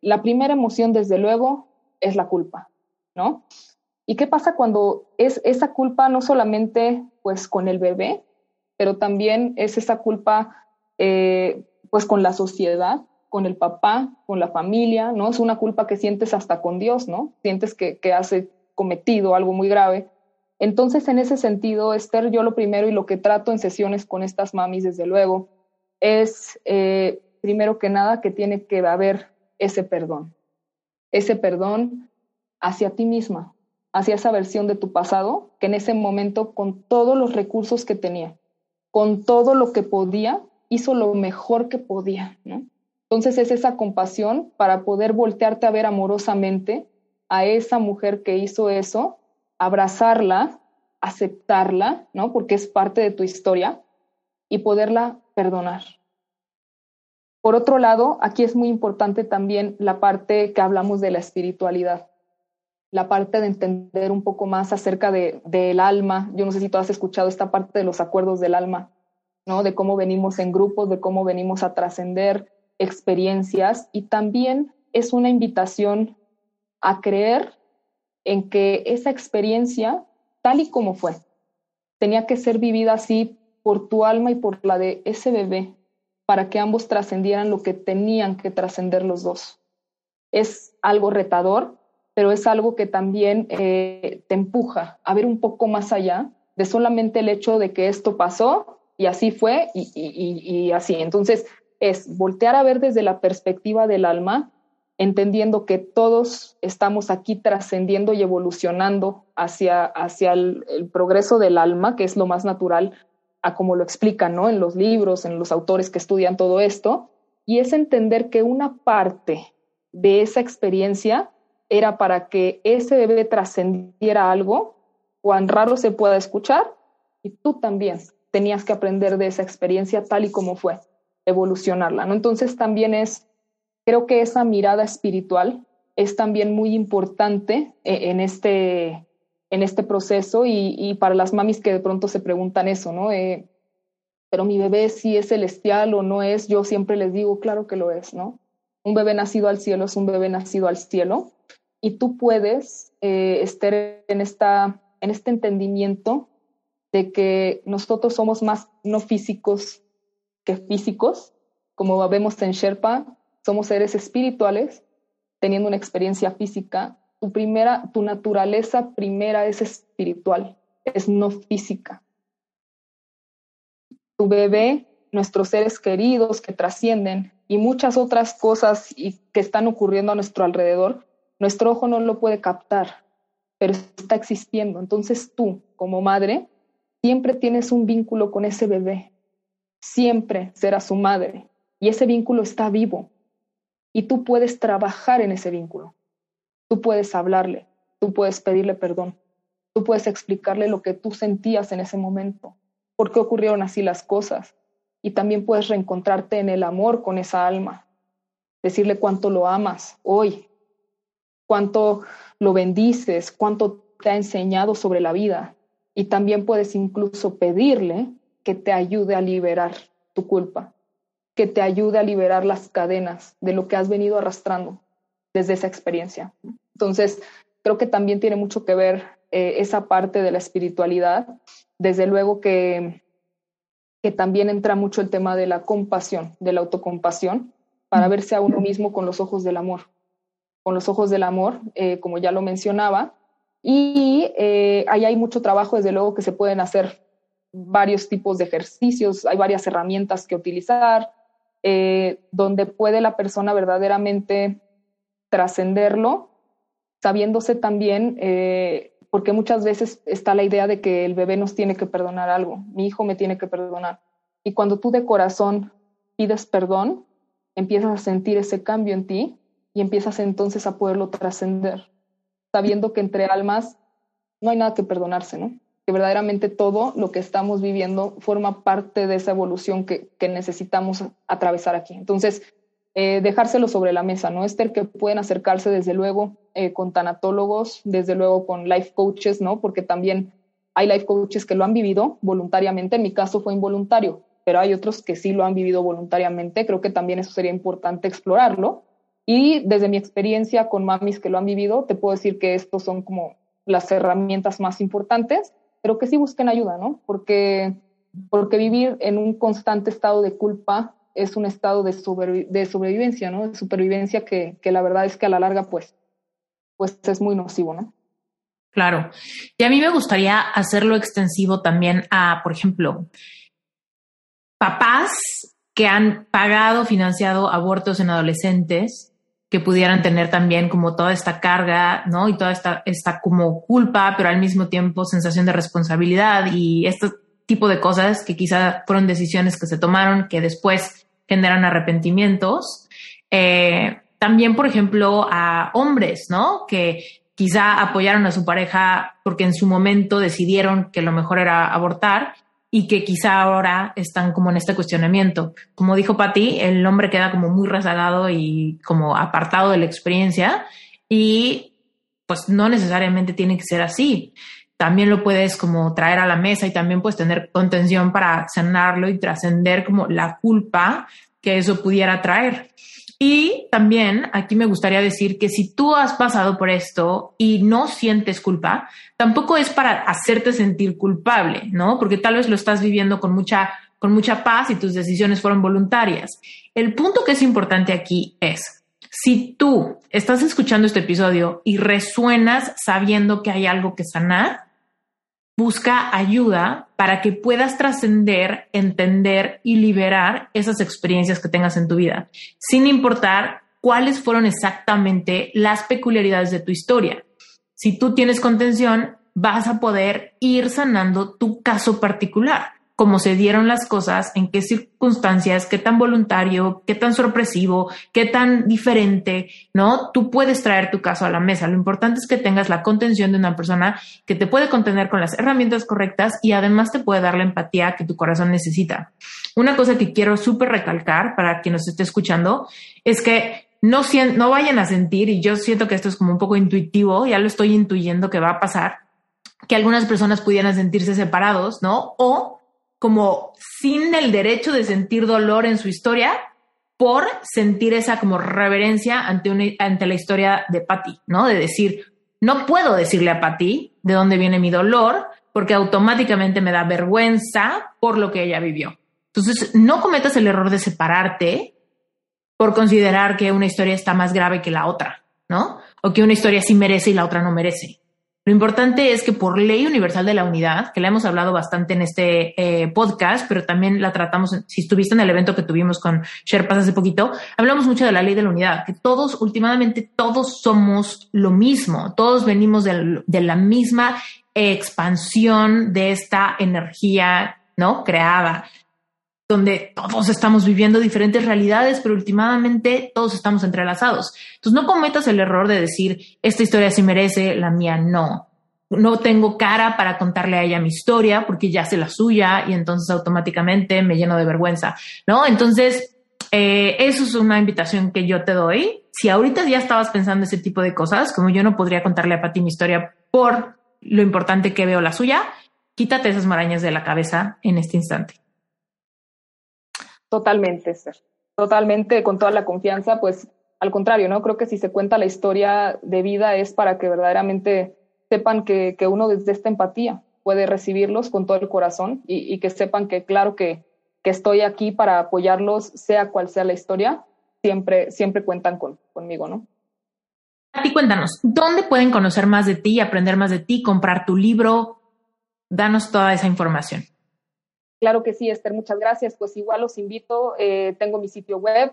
la primera emoción, desde luego, es la culpa, ¿no? ¿Y qué pasa cuando es esa culpa no solamente pues con el bebé, pero también es esa culpa eh, pues con la sociedad, con el papá, con la familia, ¿no? Es una culpa que sientes hasta con Dios, ¿no? Sientes que, que has cometido algo muy grave. Entonces, en ese sentido, Esther, yo lo primero y lo que trato en sesiones con estas mamis, desde luego, es, eh, primero que nada, que tiene que haber ese perdón. Ese perdón hacia ti misma, hacia esa versión de tu pasado que en ese momento, con todos los recursos que tenía, con todo lo que podía, hizo lo mejor que podía. Entonces es esa compasión para poder voltearte a ver amorosamente a esa mujer que hizo eso, abrazarla, aceptarla, ¿no? Porque es parte de tu historia y poderla perdonar. Por otro lado, aquí es muy importante también la parte que hablamos de la espiritualidad la parte de entender un poco más acerca de, del alma. Yo no sé si tú has escuchado esta parte de los acuerdos del alma, ¿no? De cómo venimos en grupos, de cómo venimos a trascender experiencias y también es una invitación a creer en que esa experiencia, tal y como fue, tenía que ser vivida así por tu alma y por la de ese bebé, para que ambos trascendieran lo que tenían que trascender los dos. Es algo retador, pero es algo que también eh, te empuja a ver un poco más allá de solamente el hecho de que esto pasó y así fue y, y así. Entonces, es voltear a ver desde la perspectiva del alma, entendiendo que todos estamos aquí trascendiendo y evolucionando hacia, hacia el, progreso del alma, que es lo más natural, a como lo explican ¿no? en los libros, en los autores que estudian todo esto, y es entender que una parte de esa experiencia era para que ese bebé trascendiera algo, cuán raro se pueda escuchar, y tú también tenías que aprender de esa experiencia tal y como fue, evolucionarla, ¿no? Entonces también es, creo que esa mirada espiritual es también muy importante eh, en este, en este proceso y, y, para las mamis que de pronto se preguntan eso, ¿no? Eh, pero mi bebé sí es celestial o no es, yo siempre les digo, claro que lo es, ¿no? Un bebé nacido al cielo es un bebé nacido al cielo y tú puedes eh, estar en, esta, en este entendimiento de que nosotros somos más no físicos que físicos, como vemos en Sherpa, somos seres espirituales teniendo una experiencia física. Tu primera, tu naturaleza primera es espiritual, es no física. Tu bebé, nuestros seres queridos que trascienden y muchas otras cosas y que están ocurriendo a nuestro alrededor nuestro ojo no lo puede captar, pero está existiendo. Entonces tú, como madre, siempre tienes un vínculo con ese bebé. Siempre será su madre. Y ese vínculo está vivo. Y tú puedes trabajar en ese vínculo. Tú puedes hablarle, tú puedes pedirle perdón, tú puedes explicarle lo que tú sentías en ese momento, por qué ocurrieron así las cosas. Y también puedes reencontrarte en el amor con esa alma, decirle cuánto lo amas hoy, cuánto lo bendices, cuánto te ha enseñado sobre la vida. Y también puedes incluso pedirle que te ayude a liberar tu culpa, que te ayude a liberar las cadenas de lo que has venido arrastrando desde esa experiencia. Entonces, creo que también tiene mucho que ver eh, esa parte de la espiritualidad. Desde luego que, que también entra mucho el tema de la compasión, de la autocompasión, para verse a uno mismo con los ojos del amor con los ojos del amor, eh, como ya lo mencionaba. Y eh, ahí hay mucho trabajo, desde luego, que se pueden hacer varios tipos de ejercicios, hay varias herramientas que utilizar, eh, donde puede la persona verdaderamente trascenderlo, sabiéndose también, porque muchas veces está la idea de que el bebé nos tiene que perdonar algo, mi hijo me tiene que perdonar. Y cuando tú de corazón pides perdón, empiezas a sentir ese cambio en ti y empiezas entonces a poderlo trascender, sabiendo que entre almas no hay nada que perdonarse, ¿no? Que verdaderamente todo lo que estamos viviendo forma parte de esa evolución que, necesitamos atravesar aquí. Entonces, eh, dejárselo sobre la mesa, ¿no? Esther, que pueden acercarse desde luego eh, con tanatólogos, desde luego con life coaches, ¿no? Porque también hay life coaches que lo han vivido voluntariamente, en mi caso fue involuntario, pero hay otros que sí lo han vivido voluntariamente. Creo que también eso sería importante explorarlo. Y desde mi experiencia con mamis que lo han vivido, te puedo decir que estos son como las herramientas más importantes, pero que sí busquen ayuda, ¿no? Porque, porque vivir en un constante estado de culpa es un estado de, sobrevivencia, ¿no? De supervivencia que, que, la verdad es que a la larga, pues, pues es muy nocivo, ¿no? Claro. Y a mí me gustaría hacerlo extensivo también a, por ejemplo, papás que han pagado, financiado abortos en adolescentes que pudieran tener también como toda esta carga, ¿no? Y toda esta, esta como culpa, pero al mismo tiempo sensación de responsabilidad y este tipo de cosas que quizá fueron decisiones que se tomaron que después generan arrepentimientos. Eh, también, por ejemplo, a hombres, ¿no? Que quizá apoyaron a su pareja porque en su momento decidieron que lo mejor era abortar y que quizá ahora están como en este cuestionamiento. Como dijo Patti, el hombre queda como muy rezagado y como apartado de la experiencia y pues no necesariamente tiene que ser así. También lo puedes como traer a la mesa y también puedes tener contención para sanarlo y trascender como la culpa que eso pudiera traer. Y también aquí me gustaría decir que si tú has pasado por esto y no sientes culpa, tampoco es para hacerte sentir culpable, ¿no? Porque tal vez lo estás viviendo con mucha, con mucha paz y tus decisiones fueron voluntarias. El punto que es importante aquí es, si tú estás escuchando este episodio y resuenas sabiendo que hay algo que sanar, busca ayuda para que puedas trascender, entender y liberar esas experiencias que tengas en tu vida, sin importar cuáles fueron exactamente las peculiaridades de tu historia. Si tú tienes contención, vas a poder ir sanando tu caso particular cómo se dieron las cosas, en qué circunstancias, qué tan voluntario, qué tan sorpresivo, qué tan diferente, ¿no? Tú puedes traer tu caso a la mesa. Lo importante es que tengas la contención de una persona que te puede contener con las herramientas correctas y además te puede dar la empatía que tu corazón necesita. Una cosa que quiero súper recalcar para quien nos esté escuchando es que no, no vayan a sentir, y yo siento que esto es como un poco intuitivo, ya lo estoy intuyendo que va a pasar, que algunas personas pudieran sentirse separados, ¿no? O como sin el derecho de sentir dolor en su historia por sentir esa como reverencia ante, ante la historia de Patty, ¿no? De decir, no puedo decirle a Patty de dónde viene mi dolor porque automáticamente me da vergüenza por lo que ella vivió. Entonces, no cometas el error de separarte por considerar que una historia está más grave que la otra, ¿no? O que una historia sí merece y la otra no merece. Lo importante es que por ley universal de la unidad, que la hemos hablado bastante en este eh, podcast, pero también la tratamos, si estuviste en el evento que tuvimos con Sherpas hace poquito, hablamos mucho de la ley de la unidad, que todos, últimamente, todos somos lo mismo, todos venimos de, de la misma expansión de esta energía, ¿no? Creada donde todos estamos viviendo diferentes realidades, pero últimamente todos estamos entrelazados. Entonces no cometas el error de decir, esta historia sí merece, la mía no. No tengo cara para contarle a ella mi historia porque ya sé la suya y entonces automáticamente me lleno de vergüenza, ¿no? Entonces, eh, eso es una invitación que yo te doy. Si ahorita ya estabas pensando ese tipo de cosas, como yo no podría contarle a Pati mi historia por lo importante que veo la suya, quítate esas marañas de la cabeza en este instante. Totalmente, Esther. Totalmente, con toda la confianza, pues al contrario, ¿no? Creo que si se cuenta la historia de vida es para que verdaderamente sepan que, que uno desde esta empatía puede recibirlos con todo el corazón y, y que sepan que claro que, que, estoy aquí para apoyarlos, sea cual sea la historia, siempre, siempre cuentan con, conmigo, ¿no? A ti cuéntanos, ¿dónde pueden conocer más de ti, aprender más de ti, comprar tu libro? Danos toda esa información. Claro que sí, Esther, muchas gracias. Pues igual los invito, eh, tengo mi sitio web,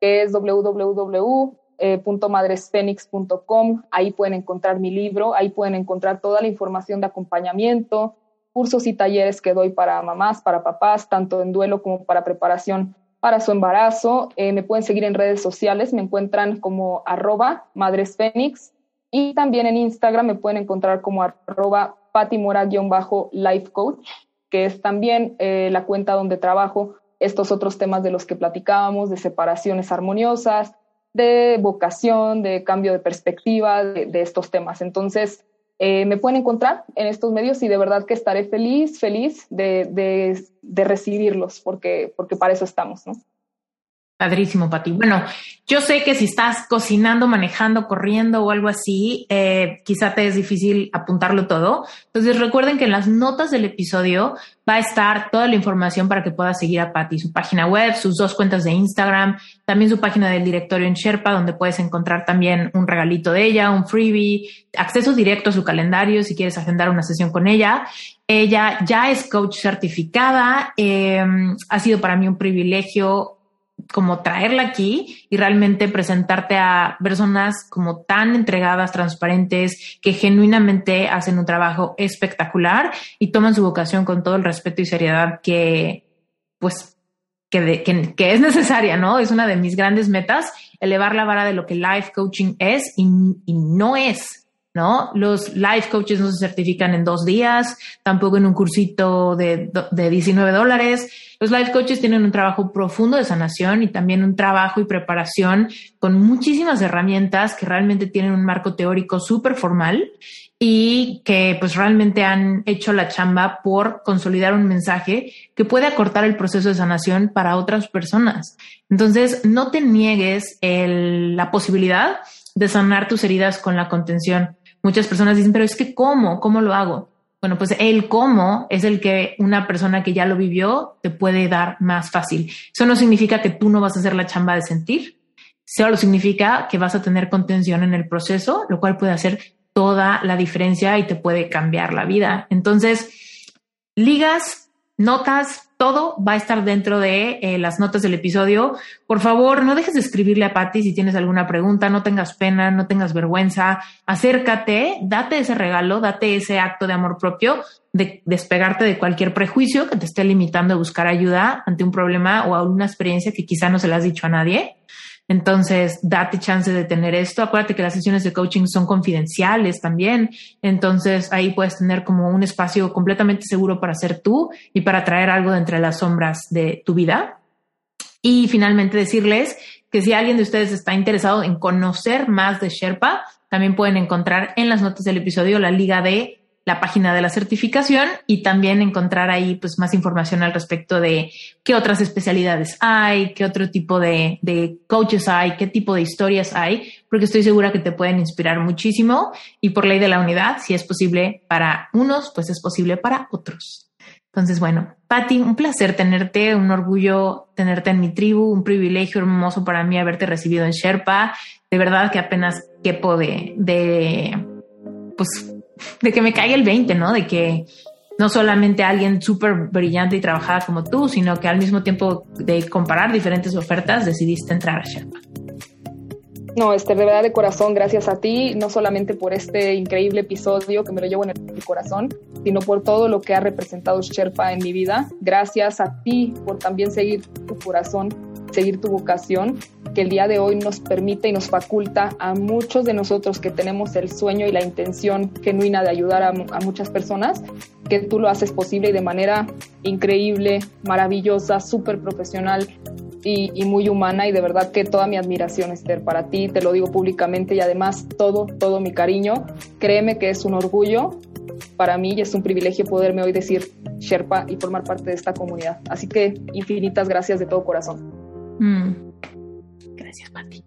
que es www.madresfenix.com. Ahí pueden encontrar mi libro, ahí pueden encontrar toda la información de acompañamiento, cursos y talleres que doy para mamás, para papás, tanto en duelo como para preparación para su embarazo. Eh, me pueden seguir en redes sociales, me encuentran como arroba madresfenix y también en Instagram me pueden encontrar como arroba patimora-lifecoach que es también eh, la cuenta donde trabajo estos otros temas de los que platicábamos, de separaciones armoniosas, de vocación, de cambio de perspectiva, de, estos temas. Entonces, eh, me pueden encontrar en estos medios y de verdad que estaré feliz, feliz de, de, de recibirlos, porque, porque para eso estamos, ¿no? Padrísimo, Pati. Bueno, yo sé que si estás cocinando, manejando, corriendo o algo así, eh, quizá te es difícil apuntarlo todo. Entonces recuerden que en las notas del episodio va a estar toda la información para que puedas seguir a Pati, su página web, sus dos cuentas de Instagram, también su página del directorio en Sherpa, donde puedes encontrar también un regalito de ella, un freebie, acceso directo a su calendario si quieres agendar una sesión con ella. Ella ya es coach certificada. Eh, ha sido para mí un privilegio como traerla aquí y realmente presentarte a personas como tan entregadas, transparentes, que genuinamente hacen un trabajo espectacular y toman su vocación con todo el respeto y seriedad que, pues, que, que, es necesaria, ¿no? Es una de mis grandes metas, elevar la vara de lo que life coaching es y, y no es ¿no? Los life coaches no se certifican en dos días, tampoco en un cursito de, de 19 dólares. Los life coaches tienen un trabajo profundo de sanación y también un trabajo y preparación con muchísimas herramientas que realmente tienen un marco teórico súper formal y que pues realmente han hecho la chamba por consolidar un mensaje que puede acortar el proceso de sanación para otras personas. Entonces, no te niegues la posibilidad de sanar tus heridas con la contención. Muchas personas dicen, pero es que ¿cómo? ¿Cómo lo hago? Bueno, pues el cómo es el que una persona que ya lo vivió te puede dar más fácil. Eso no significa que tú no vas a hacer la chamba de sentir, solo significa que vas a tener contención en el proceso, lo cual puede hacer toda la diferencia y te puede cambiar la vida. Entonces, ligas, notas, todo va a estar dentro de eh, las notas del episodio. Por favor, no dejes de escribirle a Patti si tienes alguna pregunta, no tengas pena, no tengas vergüenza, acércate, date ese regalo, date ese acto de amor propio, de despegarte de cualquier prejuicio que te esté limitando a buscar ayuda ante un problema o a una experiencia que quizá no se la has dicho a nadie. Entonces, date chance de tener esto. Acuérdate que las sesiones de coaching son confidenciales también. Entonces, ahí puedes tener como un espacio completamente seguro para ser tú y para traer algo de entre las sombras de tu vida. Y finalmente decirles que si alguien de ustedes está interesado en conocer más de Sherpa, también pueden encontrar en las notas del episodio la liga de la página de la certificación y también encontrar ahí pues más información al respecto de qué otras especialidades hay, qué otro tipo de, de, coaches hay, qué tipo de historias hay, porque estoy segura que te pueden inspirar muchísimo y por ley de la unidad, si es posible para unos, pues es posible para otros. Entonces, bueno, Patti, un placer tenerte, un orgullo tenerte en mi tribu, un privilegio hermoso para mí haberte recibido en Sherpa. De verdad que apenas quepo de, de pues de que me caiga el 20, ¿no? De que no solamente alguien súper brillante y trabajada como tú, sino que al mismo tiempo de comparar diferentes ofertas decidiste entrar a Sherpa. No, Esther, de verdad de corazón, gracias a ti, no solamente por este increíble episodio que me lo llevo en el corazón, sino por todo lo que ha representado Sherpa en mi vida. Gracias a ti por también seguir tu corazón seguir tu vocación, que el día de hoy nos permite y nos faculta a muchos de nosotros que tenemos el sueño y la intención genuina de ayudar a, muchas personas, que tú lo haces posible y de manera increíble, maravillosa, súper profesional y, y, muy humana y de verdad que toda mi admiración, Esther, para ti, te lo digo públicamente y además todo, todo mi cariño. Créeme que es un orgullo para mí y es un privilegio poderme hoy decir Sherpa y formar parte de esta comunidad. Así que infinitas gracias de todo corazón. Mm. Gracias, Pati.